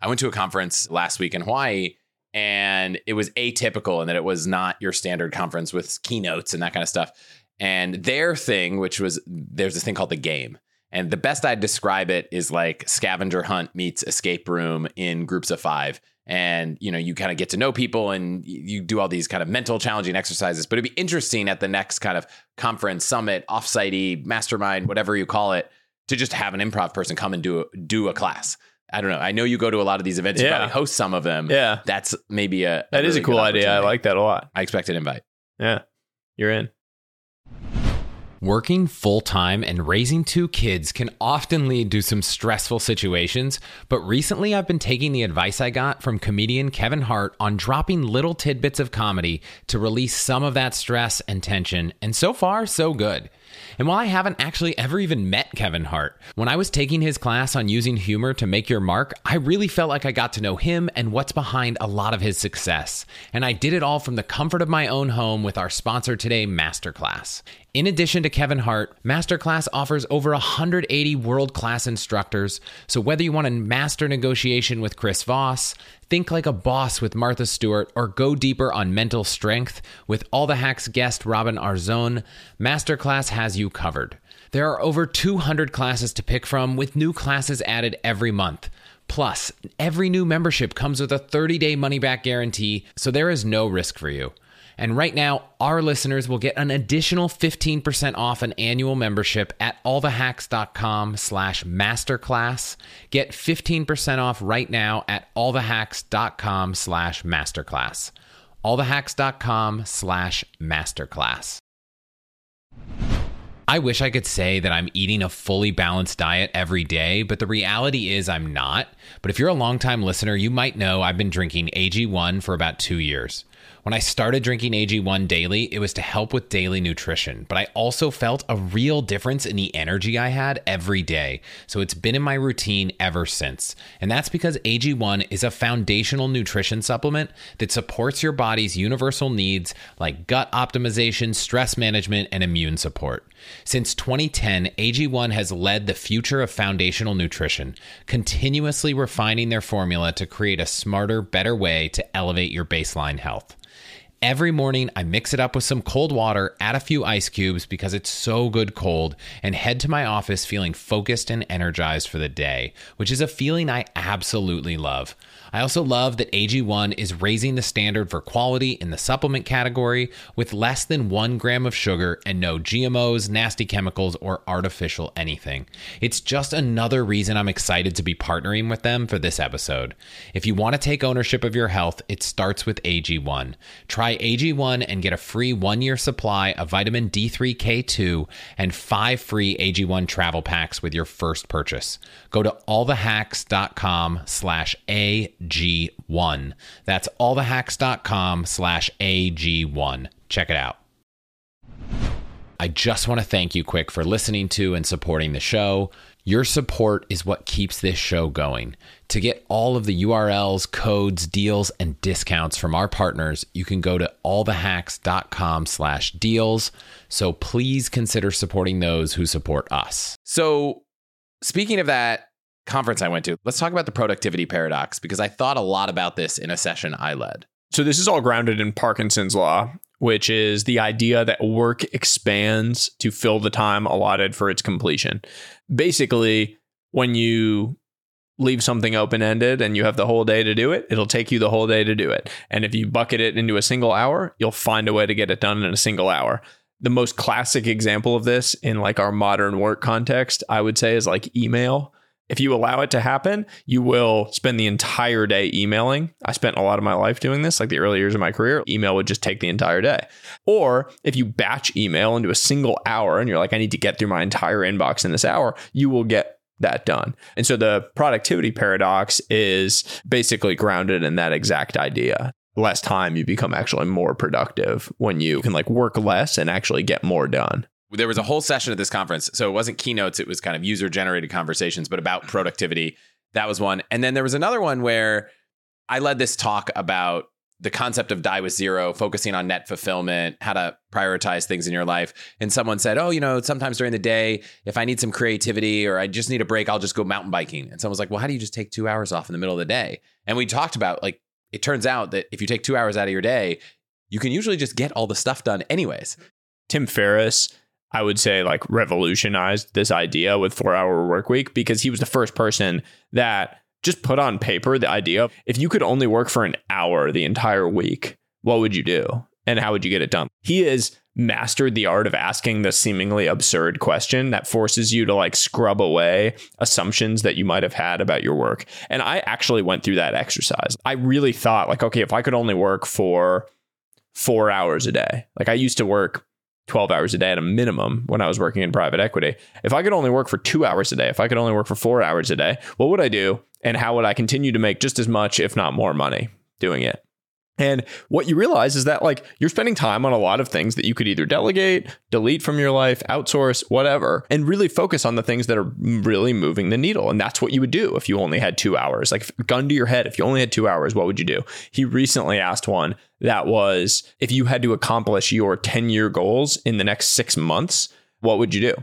I went to a conference last week in Hawaii and it was atypical in that it was not your standard conference with keynotes and that kind of stuff. And their thing, which was there's this thing called the game. And the best I'd describe it is like scavenger hunt meets escape room in groups of five and you know you kind of get to know people and you do all these kind of mental challenging exercises but it'd be interesting at the next kind of conference summit offsitey mastermind whatever you call it to just have an improv person come and do a, do a class I don't know. I know you go to a lot of these events. Yeah. You probably host some of them. Yeah. That's maybe a, a that really is a cool idea. I like that a lot. I expect an invite. Yeah. You're in. Working full time and raising two kids can often lead to some stressful situations, but recently I've been taking the advice I got from comedian Kevin Hart on dropping little tidbits of comedy to release some of that stress and tension, and so far, so good. And while I haven't actually ever even met Kevin Hart, when I was taking his class on using humor to make your mark, I really felt like I got to know him and what's behind a lot of his success. And I did it all from the comfort of my own home with our sponsor today, Masterclass. In addition to Kevin Hart, Masterclass offers over 180 world class instructors. So whether you want to master negotiation with Chris Voss, think like a boss with Martha Stewart, or go deeper on mental strength with All the Hacks guest Robin Arzón, Masterclass has you covered. There are over 200 classes to pick from, with new classes added every month. Plus, every new membership comes with a 30 day money back guarantee, so there is no risk for you. And right now, our listeners will get an additional 15% off an annual membership at allthehacks.com slash masterclass. Get 15% off right now at allthehacks.com slash masterclass. allthehacks.com slash masterclass. I wish I could say that I'm eating a fully balanced diet every day, but the reality is I'm not. But if you're a longtime listener, you might know I've been drinking AG1 for about two years. When I started drinking AG1 daily, it was to help with daily nutrition, but I also felt a real difference in the energy I had every day. So it's been in my routine ever since. And that's because AG1 is a foundational nutrition supplement that supports your body's universal needs like gut optimization, stress management, and immune support. Since 2010, AG1 has led the future of foundational nutrition, continuously refining their formula to create a smarter, better way to elevate your baseline health. Every morning, I mix it up with some cold water, add a few ice cubes because it's so good cold, and head to my office feeling focused and energized for the day, which is a feeling I absolutely love. I also love that AG1 is raising the standard for quality in the supplement category with less than one gram of sugar and no GMOs, nasty chemicals, or artificial anything. It's just another reason I'm excited to be partnering with them for this episode. If you want to take ownership of your health, it starts with AG1. Try AG1 and get a free one year supply of vitamin D3K2 and five free AG1 travel packs with your first purchase. Go to allthehacks.com slash A AG1. That's allthehacks.com slash AG1. Check it out. I just want to thank you quick for listening to and supporting the show. Your support is what keeps this show going. To get all of the URLs, codes, deals, and discounts from our partners, you can go to allthehacks.com slash deals. So please consider supporting those who support us. So speaking of that, conference I went to. Let's talk about the productivity paradox because I thought a lot about this in a session I led. So, this is all grounded in Parkinson's law, which is the idea that work expands to fill the time allotted for its completion. Basically, when you leave something open ended and you have the whole day to do it, it'll take you the whole day to do it. And if you bucket it into a single hour, you'll find a way to get it done in a single hour. The most classic example of this in like our modern work context, I would say, is like email if you allow it to happen, you will spend the entire day emailing. I spent a lot of my life doing this, like the early years of my career. Email would just take the entire day. Or if you batch email into a single hour and you're like, I need to get through my entire inbox in this hour, you will get that done. And so the productivity paradox is basically grounded in that exact idea. Less time, you become actually more productive when you can like work less and actually get more done there was a whole session at this conference. So it wasn't keynotes, it was kind of user generated conversations, but about productivity. That was one. And then there was another one where I led this talk about the concept of die with zero, focusing on net fulfillment, how to prioritize things in your life. And someone said, Oh, you know, sometimes during the day, if I need some creativity or I just need a break, I'll just go mountain biking. And someone was like, Well, how do you just take two hours off in the middle of the day? And we talked about like, it turns out that if you take two hours out of your day, you can usually just get all the stuff done anyways. Tim Ferriss I would say like revolutionized this idea with four hour work week because he was the first person that just put on paper the idea of if you could only work for an hour the entire week, what would you do? And how would you get it done? He has mastered the art of asking the seemingly absurd question that forces you to like scrub away assumptions that you might have had about your work. And I actually went through that exercise. I really thought like, okay, if I could only work for four hours a day, like I used to work 12 hours a day at a minimum when I was working in private equity. If I could only work for two hours a day, if I could only work for four hours a day, what would I do? And how would I continue to make just as much, if not more money doing it? And what you realize is that like you're spending time on a lot of things that you could either delegate, delete from your life, outsource, whatever, and really focus on the things that are really moving the needle. And that's what you would do if you only had two hours. Like gun to your head, if you only had two hours, what would you do? He recently asked one that was if you had to accomplish your 10 year goals in the next six months, what would you do?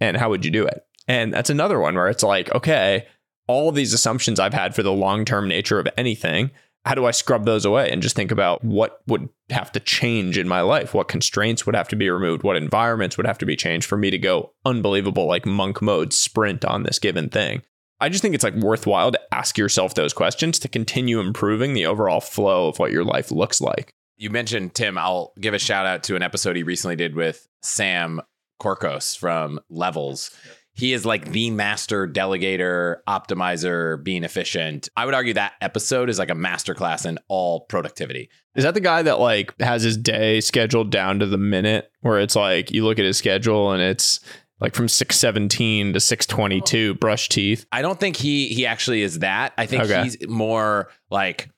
And how would you do it? And that's another one where it's like, okay, all of these assumptions I've had for the long term nature of anything how do I scrub those away and just think about what would have to change in my life? What constraints would have to be removed? What environments would have to be changed for me to go unbelievable, like monk mode sprint on this given thing? I just think it's like worthwhile to ask yourself those questions to continue improving the overall flow of what your life looks like. You mentioned Tim. I'll give a shout out to an episode he recently did with Sam Corcos from Levels. He is like the master delegator, optimizer, being efficient. I would argue that episode is like a masterclass in all productivity. Is that the guy that like has his day scheduled down to the minute where it's like you look at his schedule and it's like from 617 to 622 brush teeth? I don't think he he actually is that. I think Okay. he's more like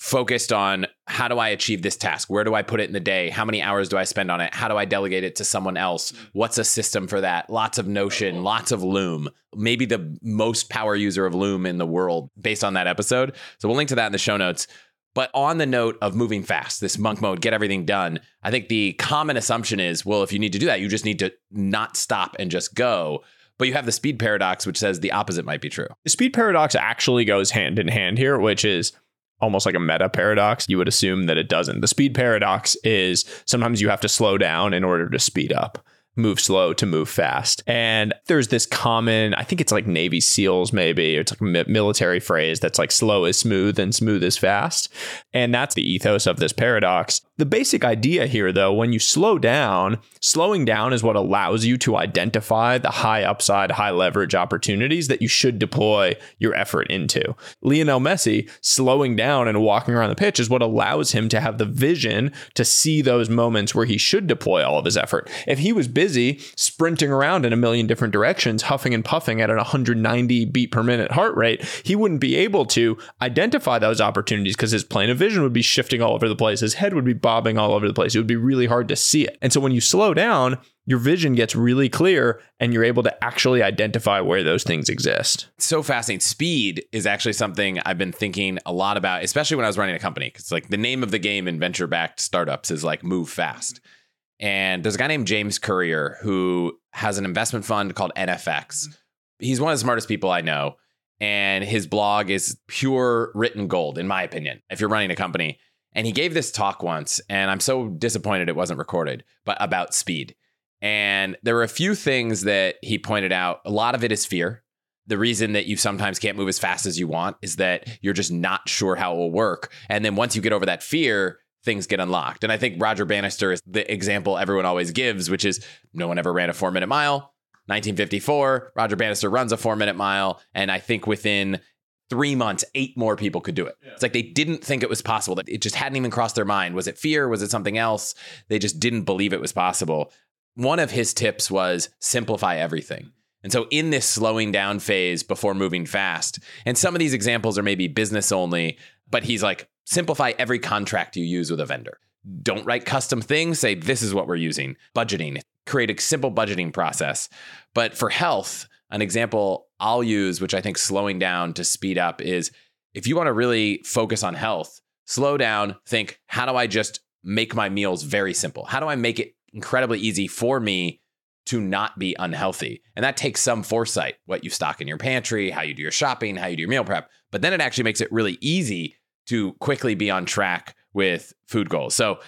focused on how do I achieve this task? Where do I put it in the day? How many hours do I spend on it? How do I delegate it to someone else? Mm-hmm. What's a system for that? Lots of Notion, lots of Loom. Maybe the most power user of Loom in the world based on that episode. So we'll link to that in the show notes. But on the note of moving fast, this monk mode, get everything done, I think the common assumption is well, if you need to do that, you just need to not stop and just go. But you have the speed paradox, which says the opposite might be true. The speed paradox actually goes hand in hand here, which is almost like a meta paradox. You would assume that it doesn't. The speed paradox is sometimes you have to slow down in order to speed up. Move slow to move fast. And there's this common, I think it's like Navy SEALs, maybe. It's like a military phrase that's like slow is smooth and smooth is fast. And that's the ethos of this paradox. The basic idea here, though, when you slow down, slowing down is what allows you to identify the high upside, high leverage opportunities that you should deploy your effort into. Lionel Messi slowing down and walking around the pitch is what allows him to have the vision to see those moments where he should deploy all of his effort. If he was busy sprinting around in a million different directions, huffing and puffing at an 190 beat per minute heart rate, he wouldn't be able to identify those opportunities because his plane of vision would be shifting all over the place. His head would be bobbing all over the place. It would be really hard to see it. And so when you slow down, your vision gets really clear and you're able to actually identify where those things exist. so fascinating. Speed is actually something I've been thinking a lot about, especially when I was running a company. Because like the name of the game in venture backed startups is like move fast. And there's a guy named James Currier who has an investment fund called NFX. He's one of the smartest people I know. And his blog is pure written gold, in my opinion, if you're running a company. And he gave this talk once, and I'm so disappointed it wasn't recorded, but about speed. And there were a few things that he pointed out. A lot of it is fear the reason that you sometimes can't move as fast as you want is that you're just not sure how it will work. And then once you get over that fear, things get unlocked. And I think Roger Bannister is the example everyone always gives, which is no one ever ran a four minute mile. 1954, Roger Bannister runs a four minute mile. And I think within three months, eight more people could do it. It's like they didn't think it was possible, that it just hadn't even crossed their mind. Was it fear? Was it something else? They just didn't believe it was possible. One of his tips was simplify everything. And so, in this slowing down phase before moving fast, and some of these examples are maybe business only, but he's like, simplify every contract you use with a vendor. Don't write custom things, say, this is what we're using. Budgeting, create a simple budgeting process. But for health, an example I'll use, which I think slowing down to speed up, is if you want to really focus on health, slow down, think, how do I just make my meals very simple? How do I make it incredibly easy for me to not be unhealthy. And that takes some foresight, what you stock in your pantry, how you do your shopping, how you do your meal prep. But then it actually makes it really easy to quickly be on track with food goals. So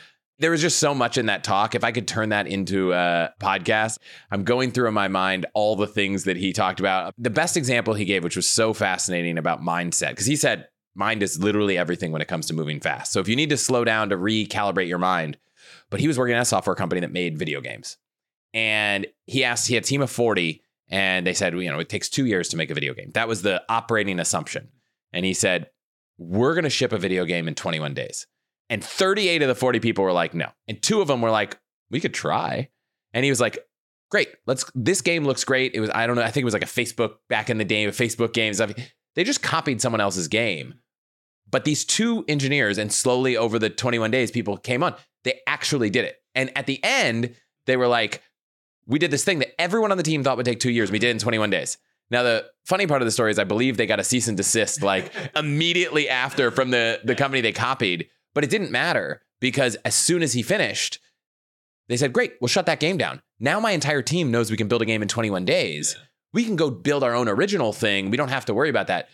there was just so much in that talk. If I could turn that into a podcast, I'm going through in my mind all the things that he talked about. The best example he gave, which was so fascinating about mindset, because he said mind is literally everything when it comes to moving fast. So if you need to slow down to recalibrate your mind, but he was working at a software company that made video games. And he asked, he had a team of 40, and they said, you know, it takes two years to make a video game. That was the operating assumption. And he said, we're going to ship a video game in 21 days. And 38 of the 40 people were like, no. And two of them were like, we could try. And he was like, great. Let's, this game looks great. It was, I don't know, I think it was like a Facebook back in the day, a Facebook game stuff. They just copied someone else's game. But these two engineers, and slowly over the 21 days, people came on, they actually did it. And at the end, they were like, we did this thing that everyone on the team thought would take two years. We did it in 21 days. Now, the funny part of the story is I believe they got a cease and desist like *laughs* immediately after from the, the company they copied, but it didn't matter because as soon as he finished, they said, Great, we'll shut that game down. Now my entire team knows we can build a game in 21 days. We can go build our own original thing. We don't have to worry about that.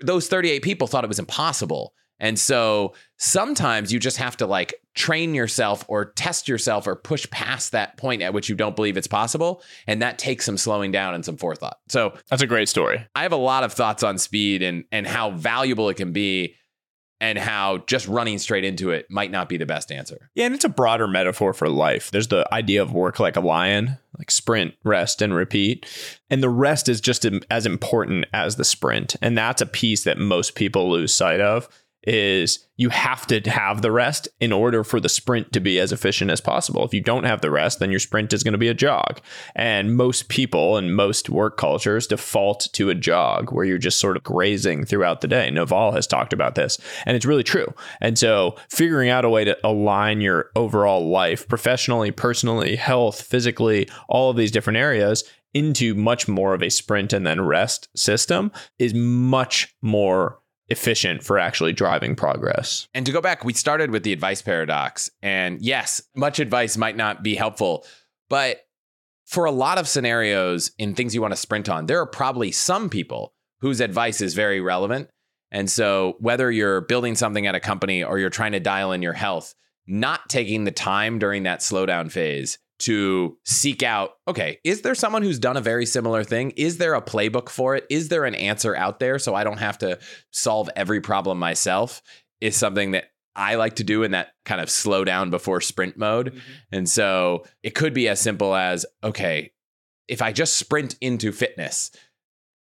Those 38 people thought it was impossible. And so sometimes you just have to like train yourself or test yourself or push past that point at which you don't believe it's possible. And that takes some slowing down and some forethought. So That's a great story. I have a lot of thoughts on speed and and how valuable it can be. And how just running straight into it might not be the best answer. Yeah, and it's a broader metaphor for life. There's the idea of work like a lion, like sprint, rest, and repeat. And the rest is just as important as the sprint. And that's a piece that most people lose sight of is you have to have the rest in order for the sprint to be as efficient as possible. If you don't have the rest, then your sprint is going to be a jog. And most people and most work cultures default to a jog where you're just sort of grazing throughout the day. Naval has talked about this, and it's really true. And so figuring out a way to align your overall life, professionally, personally, health, physically, all of these different areas into much more of a sprint and then rest system is much more efficient for actually driving progress. And to go back, we started with the advice paradox. And yes, much advice might not be helpful, but for a lot of scenarios in things you want to sprint on, there are probably some people whose advice is very relevant. And so, whether you're building something at a company or you're trying to dial in your health, not taking the time during that slowdown phase to seek out okay, is there someone who's done a very similar thing? Is there a playbook for it? Is there an answer out there so I don't have to solve every problem myself? Is something that I like to do in that kind of slow down before sprint mode. Mm-hmm. And so it could be as simple as okay, if I just sprint into fitness,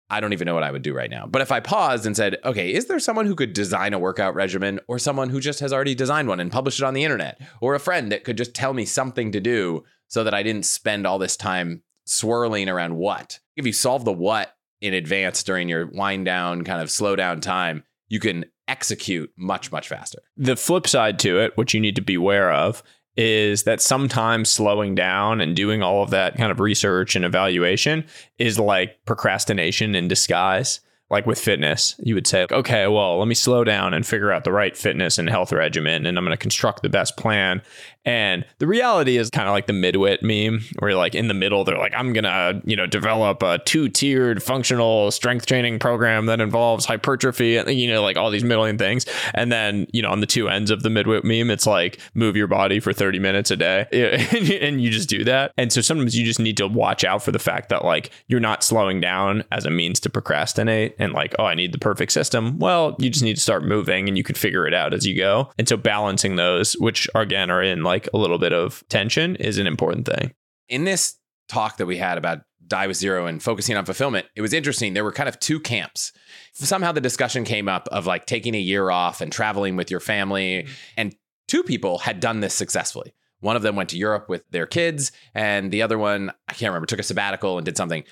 I don't even know what I would do right now. But if I paused and said, okay, is there someone who could design a workout regimen or someone who just has already designed one and published it on the internet or a friend that could just tell me something to do so that I didn't spend all this time swirling around what? If you solve the what in advance during your wind down, kind of slow down time, you can execute much, much faster. The flip side to it, which you need to be aware of, is that sometimes slowing down and doing all of that kind of research and evaluation is like procrastination in disguise like with fitness, you would say, okay, well, let me slow down and figure out the right fitness and health regimen, and I'm going to construct the best plan. And the reality is kind of like the midwit meme, where you're like in the middle, they're like, I'm going to, you know, develop a two tiered functional strength training program that involves hypertrophy and, you know, like all these million things. And then, you know, on the two ends of the midwit meme, it's like move your body for 30 minutes a day. *laughs* and you just do that. And so sometimes you just need to watch out for the fact that like you're not slowing down as a means to procrastinate and like, oh, I need the perfect system. Well, you just need to start moving and you can figure it out as you go. And so balancing those, which again are in like, a little bit of tension is an important thing. In this talk that we had about die with zero and focusing on fulfillment, it was interesting. There were kind of two camps. Somehow the discussion came up of like taking a year off and traveling with your family. Mm-hmm. And two people had done this successfully. One of them went to Europe with their kids, and the other one, I can't remember, took a sabbatical and did something.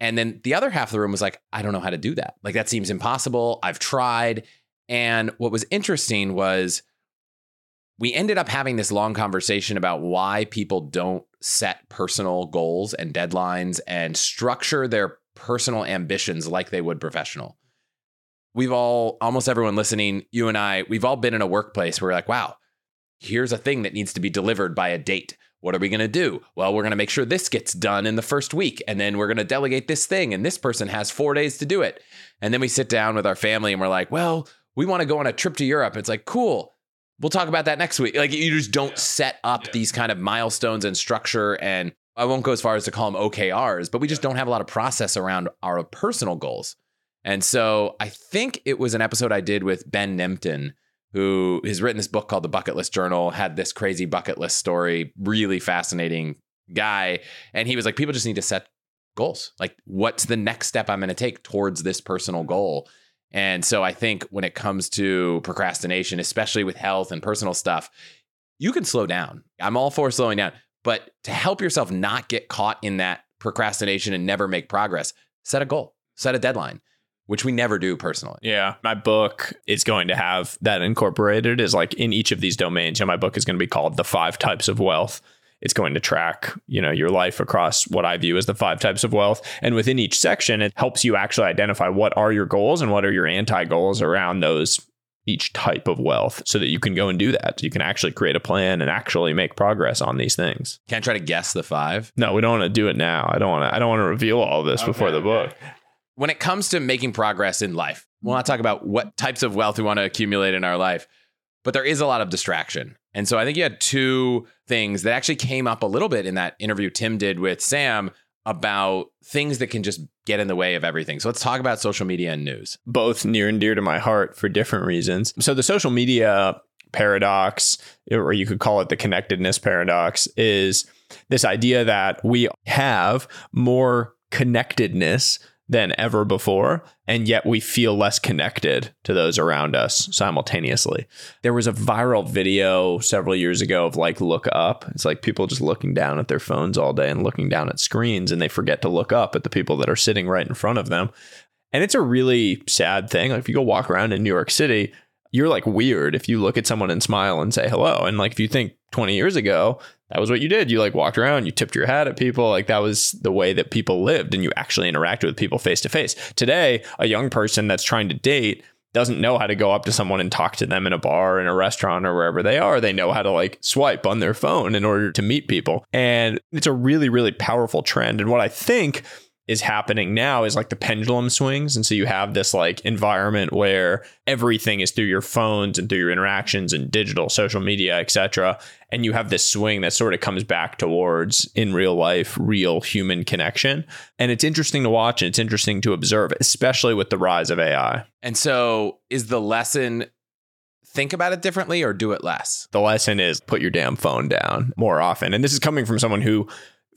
And then the other half of the room was like, I don't know how to do that. Like, that seems impossible. I've tried. And what was interesting was we ended up having this long conversation about why people don't set personal goals and deadlines and structure their personal ambitions like they would professional. We've all, almost everyone listening, you and I, we've all been in a workplace where we're like, wow, here's a thing that needs to be delivered by a date. What are we going to do? Well, we're going to make sure this gets done in the first week. And then we're going to delegate this thing. And this person has four days to do it. And then we sit down with our family and we're like, well, we want to go on a trip to Europe. It's like, cool we'll talk about that next week. Like you just don't yeah. set up yeah. these kind of milestones and structure. And I won't go as far as to call them OKRs, but we just don't have a lot of process around our personal goals. And so I think it was an episode I did with Ben Nemtin, who has written this book called The Bucket List Journal, had this crazy bucket list story, really fascinating guy. And he was like, people just need to set goals. Like, what's the next step I'm going to take towards this personal goal? And so I think when it comes to procrastination, especially with health and personal stuff, you can slow down. I'm all for slowing down, but to help yourself not get caught in that procrastination and never make progress, set a goal, set a deadline, which we never do personally. Yeah. My book is going to have that incorporated is like in each of these domains. And my book is going to be called The Five Types of Wealth. It's going to track you know your life across what i view as the five types of wealth. And within each section it helps you actually identify what are your goals and what are your anti goals around those each type of wealth so that you can go and do that. You can actually create a plan and actually make progress on these things. Can't try to guess the five? No we don't want to do it now. I don't want to i don't want to reveal all this okay, before the book when it comes to making progress in life we'll not talk about what types of wealth we want to accumulate in our life but there is a lot of distraction and so I think you had two things that actually came up a little bit in that interview Tim did with Sam about things that can just get in the way of everything. So let's talk about social media and news. Both near and dear to my heart for different reasons. So the social media paradox, or you could call it the connectedness paradox, is this idea that we have more connectedness than ever before, and yet we feel less connected to those around us simultaneously. There was a viral video several years ago of like look up. It's like people just looking down at their phones all day and looking down at screens, and they forget to look up at the people that are sitting right in front of them. And it's a really sad thing. Like if you go walk around in New York City, you're like weird if you look at someone and smile and say hello. And like if you think 20 years ago, that was what you did. You like walked around, you tipped your hat at people. Like that was the way that people lived and you actually interacted with people face to face. Today, a young person that's trying to date doesn't know how to go up to someone and talk to them in a bar, in a restaurant, or wherever they are. They know how to like swipe on their phone in order to meet people. And it's a really, really powerful trend. And what I think is happening now is like the pendulum swings. And so you have this like environment where everything is through your phones and through your interactions and digital social media etc and you have this swing that sort of comes back towards in real life real human connection. And it's interesting to watch and it's interesting to observe especially with the rise of ai and so is the lesson think about it differently or do it less? The lesson is put your damn phone down more often. And this is coming from someone who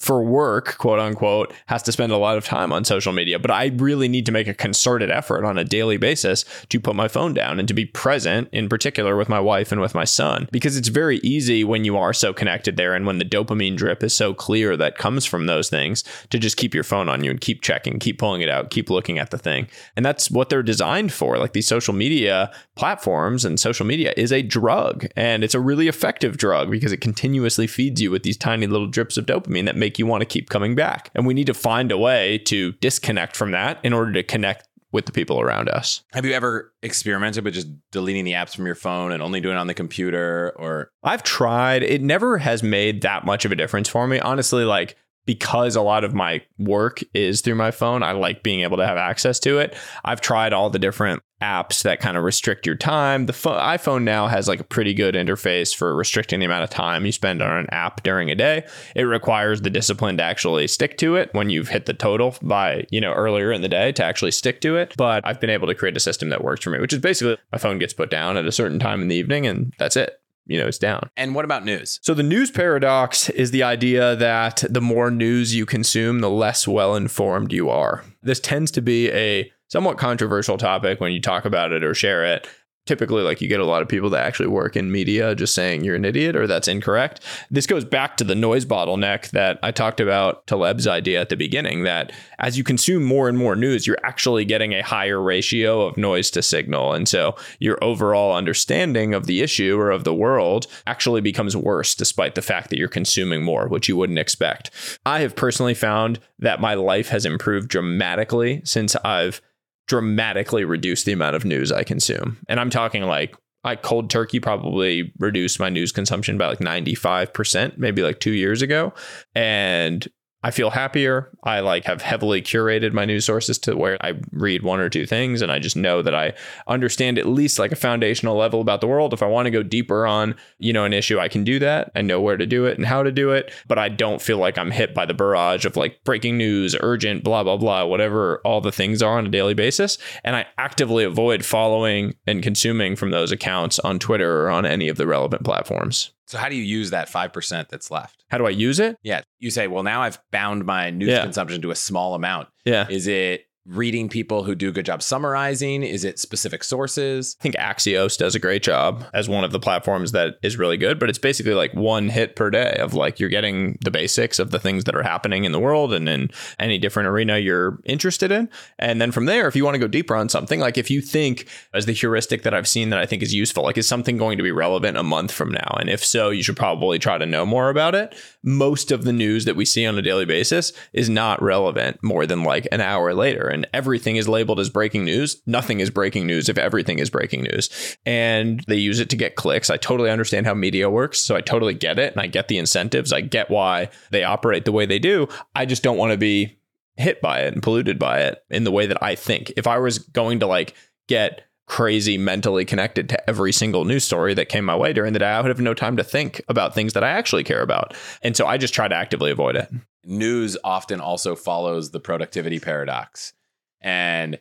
for work, quote unquote, has to spend a lot of time on social media. But I really need to make a concerted effort on a daily basis to put my phone down and to be present, in particular with my wife and with my son. Because it's very easy when you are so connected there and when the dopamine drip is so clear that comes from those things to just keep your phone on you and keep checking, keep pulling it out, keep looking at the thing. And that's what they're designed for. Like these social media platforms and social media is a drug and it's a really effective drug because it continuously feeds you with these tiny little drips of dopamine that make make you want to keep coming back. And we need to find a way to disconnect from that in order to connect with the people around us. Have you ever experimented with just deleting the apps from your phone and only doing it on the computer or I've tried. It never has made that much of a difference for me. Honestly, like because a lot of my work is through my phone, I like being able to have access to it. I've tried all the different apps that kind of restrict your time. The fo- iPhone now has like a pretty good interface for restricting the amount of time you spend on an app during a day. It requires the discipline to actually stick to it when you've hit the total by, you know, earlier in the day to actually stick to it. But I've been able to create a system that works for me, which is basically my phone gets put down at a certain time in the evening and that's it you know, it's down. And what about news? So the news paradox is the idea that the more news you consume, the less well informed you are. This tends to be a somewhat controversial topic when you talk about it or share it typically like you get a lot of people that actually work in media just saying you're an idiot or that's incorrect. This goes back to the noise bottleneck that I talked about Taleb's idea at the beginning that as you consume more and more news, you're actually getting a higher ratio of noise to signal. And so your overall understanding of the issue or of the world actually becomes worse despite the fact that you're consuming more, which you wouldn't expect. I have personally found that my life has improved dramatically since I've dramatically reduce the amount of news I consume. And I'm talking like I cold turkey probably reduced my news consumption by like 95%, maybe like two years ago. And I feel happier. I like have heavily curated my news sources to where I read one or two things and I just know that I understand at least like a foundational level about the world. If I want to go deeper on, you know, an issue, I can do that. I know where to do it and how to do it, but I don't feel like I'm hit by the barrage of like breaking news, urgent, blah blah blah, whatever all the things are on a daily basis, and I actively avoid following and consuming from those accounts on Twitter or on any of the relevant platforms. So how do you use that 5% that's left? How do I use it? Yeah. You say, well, now I've bound my news yeah. consumption to a small amount. Yeah. Is it reading people who do a good job summarizing? Is it specific sources? I think Axios does a great job as one of the platforms that is really good, but it's basically like one hit per day of like you're getting the basics of the things that are happening in the world and in any different arena you're interested in. And then from there, if you want to go deeper on something, like if you think as the heuristic that I've seen that I think is useful, like is something going to be relevant a month from now? And if so, you should probably try to know more about it. Most of the news that we see on a daily basis is not relevant more than like an hour later and everything is labeled as breaking news. Nothing is breaking news if everything is breaking news. And they use it to get clicks. I totally understand how media works. So I totally get it. And I get the incentives. I get why they operate the way they do. I just don't want to be hit by it and polluted by it in the way that I think. If I was going to like get crazy mentally connected to every single news story that came my way during the day, I would have no time to think about things that I actually care about. And so I just try to actively avoid it. news often also follows the productivity paradox. And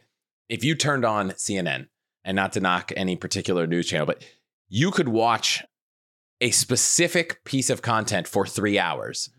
if you turned on CNN, and not to knock any particular news channel, but you could watch a specific piece of content for three hours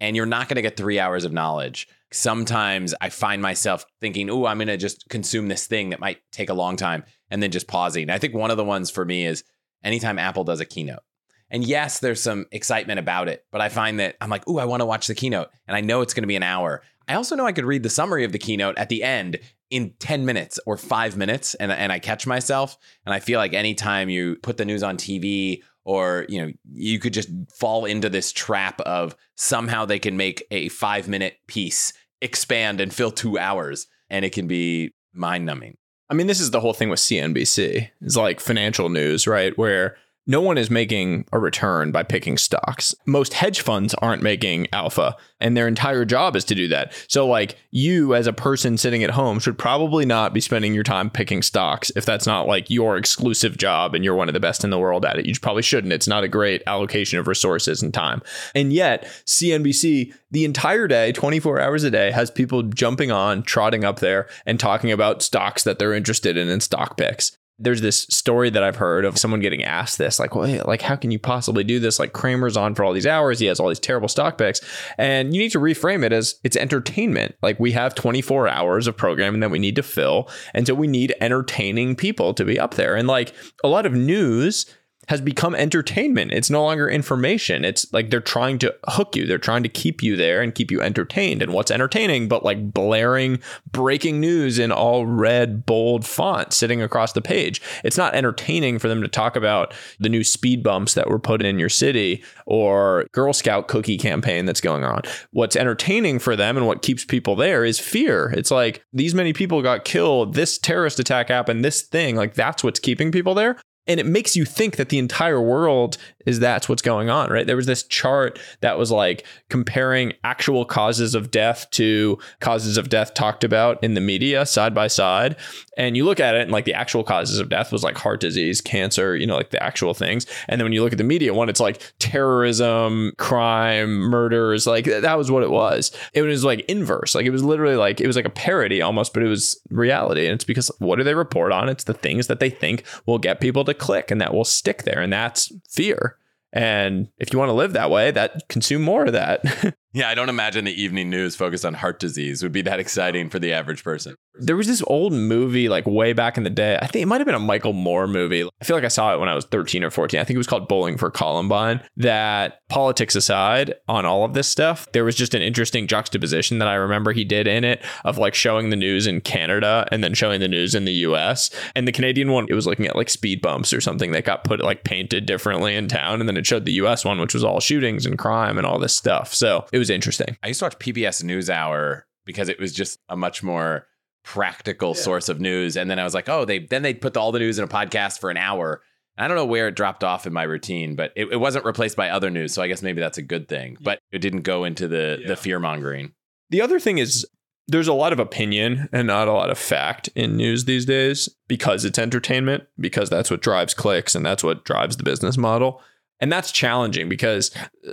and you're not going to get three hours of knowledge. Sometimes I find myself thinking, oh, I'm going to just consume this thing that might take a long time and then just pausing. I think one of the ones for me is anytime Apple does a keynote. And yes, there's some excitement about it, but I find that I'm like, oh, I want to watch the keynote and I know it's going to be an hour. I also know I could read the summary of the keynote at the end in 10 minutes or five minutes and, and I catch myself. And I feel like anytime you put the news on TV or you know you could just fall into this trap of somehow they can make a five minute piece expand and fill two hours and it can be mind numbing i mean this is the whole thing with cnbc it's like financial news right? Where no one is making a return by picking stocks. Most hedge funds aren't making alpha, and their entire job is to do that. So, like, you as a person sitting at home should probably not be spending your time picking stocks if that's not like your exclusive job and you're one of the best in the world at it. You probably shouldn't. It's not a great allocation of resources and time. And yet, CNBC, the entire day, 24 hours a day, has people jumping on, trotting up there, and talking about stocks that they're interested in and stock picks there's this story that I've heard of someone getting asked this, like, well, like, how can you possibly do this? Like, Cramer's on for all these hours. He has all these terrible stock picks. And you need to reframe it as it's entertainment. Like, we have 24 hours of programming that we need to fill. And so we need entertaining people to be up there. And like a lot of news has become entertainment. It's no longer information. It's like they're trying to hook you. They're trying to keep you there and keep you entertained. And what's entertaining but like blaring breaking news in all red, bold font sitting across the page? It's not entertaining for them to talk about the new speed bumps that were put in your city or Girl Scout cookie campaign that's going on. What's entertaining for them and what keeps people there is fear. It's like these many people got killed, this terrorist attack happened, this thing, like that's what's keeping people there and it makes you think that the entire world is that's what's going on, right? There was this chart that was like comparing actual causes of death to causes of death talked about in the media side by side. And you look at it and like the actual causes of death was like heart disease, cancer, you know, like the actual things. And then when you look at the media one, it's like terrorism, crime, murders, like that was what it was. It was like inverse. Like it was literally like it was like a parody almost, but it was reality. And it's because what do they report on? It's the things that they think will get people to click and that will stick there. And that's fear. And if you want to live that way, that consume more of that. *laughs* Yeah, I don't imagine the evening news focused on heart disease would be that exciting for the average person. There was this old movie like way back in the day. I think it might have been a Michael Moore movie. I feel like I saw it when I was 13 or 14. I think it was called Bowling for Columbine. That politics aside on all of this stuff, there was just an interesting juxtaposition that I remember he did in it of like showing the news in Canada and then showing the news in the US. And the Canadian one, it was looking at like speed bumps or something that got put like painted differently in town. And then it showed the US one, which was all shootings and crime and all this stuff. So it was interesting. I used to watch PBS NewsHour because it was just a much more practical yeah. source of news. And then I was like, oh, they then they put all the news in a podcast for an hour. I don't know where it dropped off in my routine, but it, it, wasn't replaced by other news. So I guess maybe that's a good thing. But it didn't go into the yeah. the fear mongering. The other thing is there's a lot of opinion and not a lot of fact in news these days because it's entertainment, because that's what drives clicks and that's what drives the business model. And that's challenging because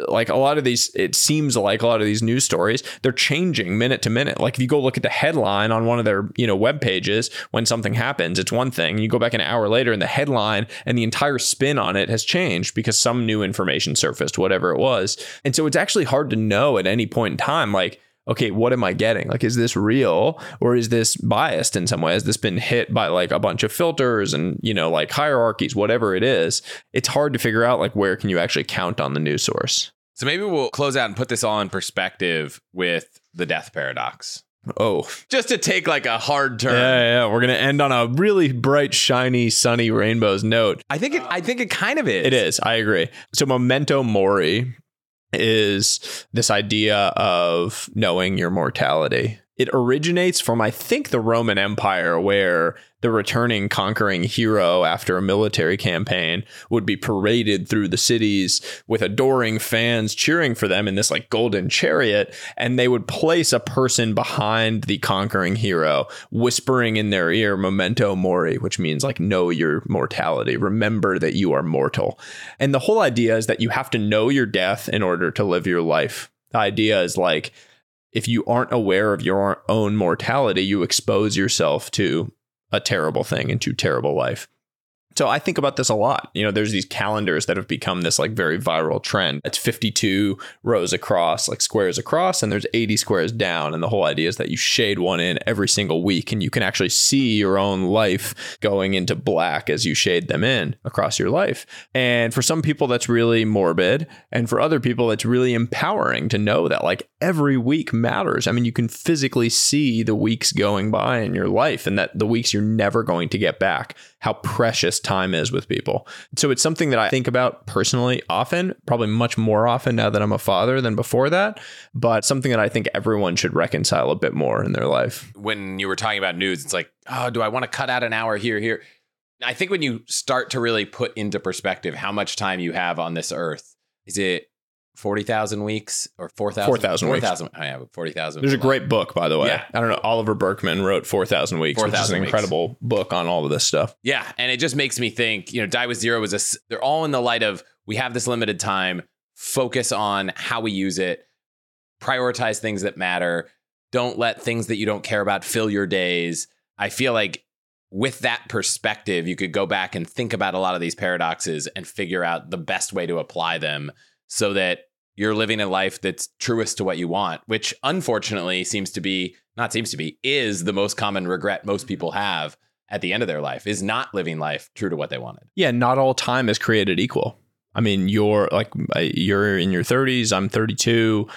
like a lot of these it seems like a lot of these news stories they're changing minute to minute. Like if you go look at the headline on one of their, you know, web pages when something happens, it's one thing. You go back an hour later and the headline and the entire spin on it has changed because some new information surfaced, whatever it was. And so it's actually hard to know at any point in time like okay, what am I getting? Like, is this real or is this biased in some way? Has this been hit by like a bunch of filters and, you know, like hierarchies, whatever it is? It's hard to figure out like where can you actually count on the news source. So maybe we'll close out and put this all in perspective with the death paradox. Oh, just to take like a hard turn. Yeah, yeah. We're gonna end on a really bright, shiny, sunny rainbows note. I think it. I think it kind of is. It is. I agree. So, memento mori is this idea of knowing your mortality. It originates from, I think, the Roman Empire, where the returning conquering hero after a military campaign would be paraded through the cities with adoring fans cheering for them in this like golden chariot. And they would place a person behind the conquering hero, whispering in their ear, memento mori, which means like know your mortality. Remember that you are mortal. And the whole idea is that you have to know your death in order to live your life. The idea is like, if you aren't aware of your own mortality, you expose yourself to a terrible thing and to terrible life. So I think about this a lot. You know, there's these calendars that have become this like very viral trend. It's 52 rows across, like squares across, and there's 80 squares down. And the whole idea is that you shade one in every single week and you can actually see your own life going into black as you shade them in across your life. And for some people, that's really morbid. And for other people, it's really empowering to know that like every week matters. I mean, you can physically see the weeks going by in your life and that the weeks you're never going to get back how precious time is with people. So it's something that I think about personally often, probably much more often now that I'm a father than before that, but something that I think everyone should reconcile a bit more in their life. When you were talking about news, it's like, oh, do I want to cut out an hour here, here? I think when you start to really put into perspective how much time you have on this earth, is it forty thousand weeks or four thousand? Four thousand. Four thousand. Oh, I have forty thousand. There's a great book, by the way. Yeah. I don't know. Oliver Burkeman wrote Four Thousand Weeks, 4, which is an weeks. incredible book on all of this stuff. Yeah, and it just makes me think. You know, Die with Zero was a. They're all in the light of we have this limited time. Focus on how we use it. Prioritize things that matter. Don't let things that you don't care about fill your days. I feel like with that perspective, you could go back and think about a lot of these paradoxes and figure out the best way to apply them so that you're living a life that's truest to what you want, which unfortunately seems to be, not seems to be, is the most common regret most mm-hmm. people have at the end of their life is not living life true to what they wanted. Yeah, not all time is created equal. I mean, you're like you're in your 30s, I'm 32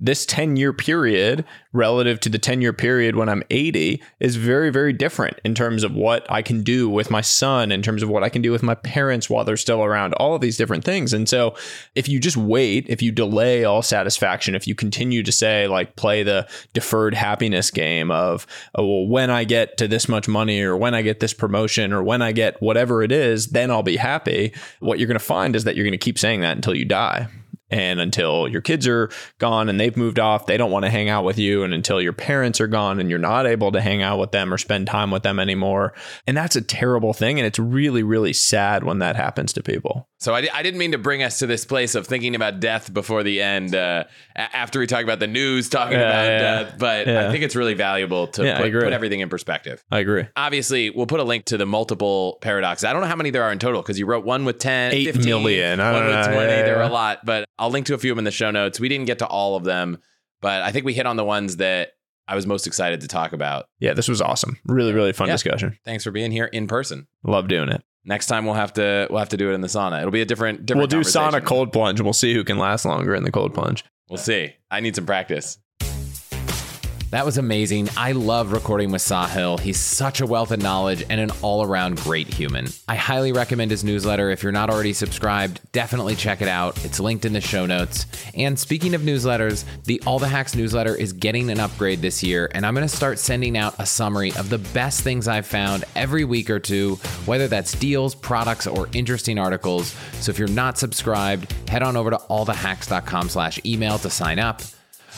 this 10 year period relative to the 10 year period when I'm 80 is very, very different in terms of what I can do with my son, in terms of what I can do with my parents while they're still around, all of these different things. And so if you just wait, if you delay all satisfaction, if you continue to say, like, play the deferred happiness game of, oh, well, when I get to this much money or when I get this promotion or when I get whatever it is, then I'll be happy. What you're going to find is that you're going to keep saying that until you die. And until your kids are gone and they've moved off, they don't want to hang out with you. And until your parents are gone and you're not able to hang out with them or spend time with them anymore. And that's a terrible thing. And it's really, really sad when that happens to people. So I, I didn't mean to bring us to this place of thinking about death before the end, uh, after we talk about the news, talking yeah, about yeah. death. But yeah. I think it's really valuable to put, put, everything in perspective. I agree. Obviously, we'll put a link to the multiple paradoxes. I don't know how many there are in total because you wrote one with 10, 8 15, million. one with 20. There are a lot, but I'll link to a few of them in the show notes. We didn't get to all of them, but I think we hit on the ones that I was most excited to talk about. Yeah, this was awesome. Really, really fun discussion. Thanks for being here in person. Love doing it. Next time we'll have to we'll have to do it in the sauna. It'll be a different different. We'll do sauna cold plunge. And we'll see who can last longer in the cold plunge. We'll see. I need some practice. That was amazing. I love recording with Sahil. He's such a wealth of knowledge and an all around great human. I highly recommend his newsletter. If you're not already subscribed, definitely check it out. It's linked in the show notes. And speaking of newsletters, the All the Hacks newsletter is getting an upgrade this year, and I'm going to start sending out a summary of the best things I've found every week or two, whether that's deals, products, or interesting articles. So if you're not subscribed, head on over to allthehacks.com slash email to sign up.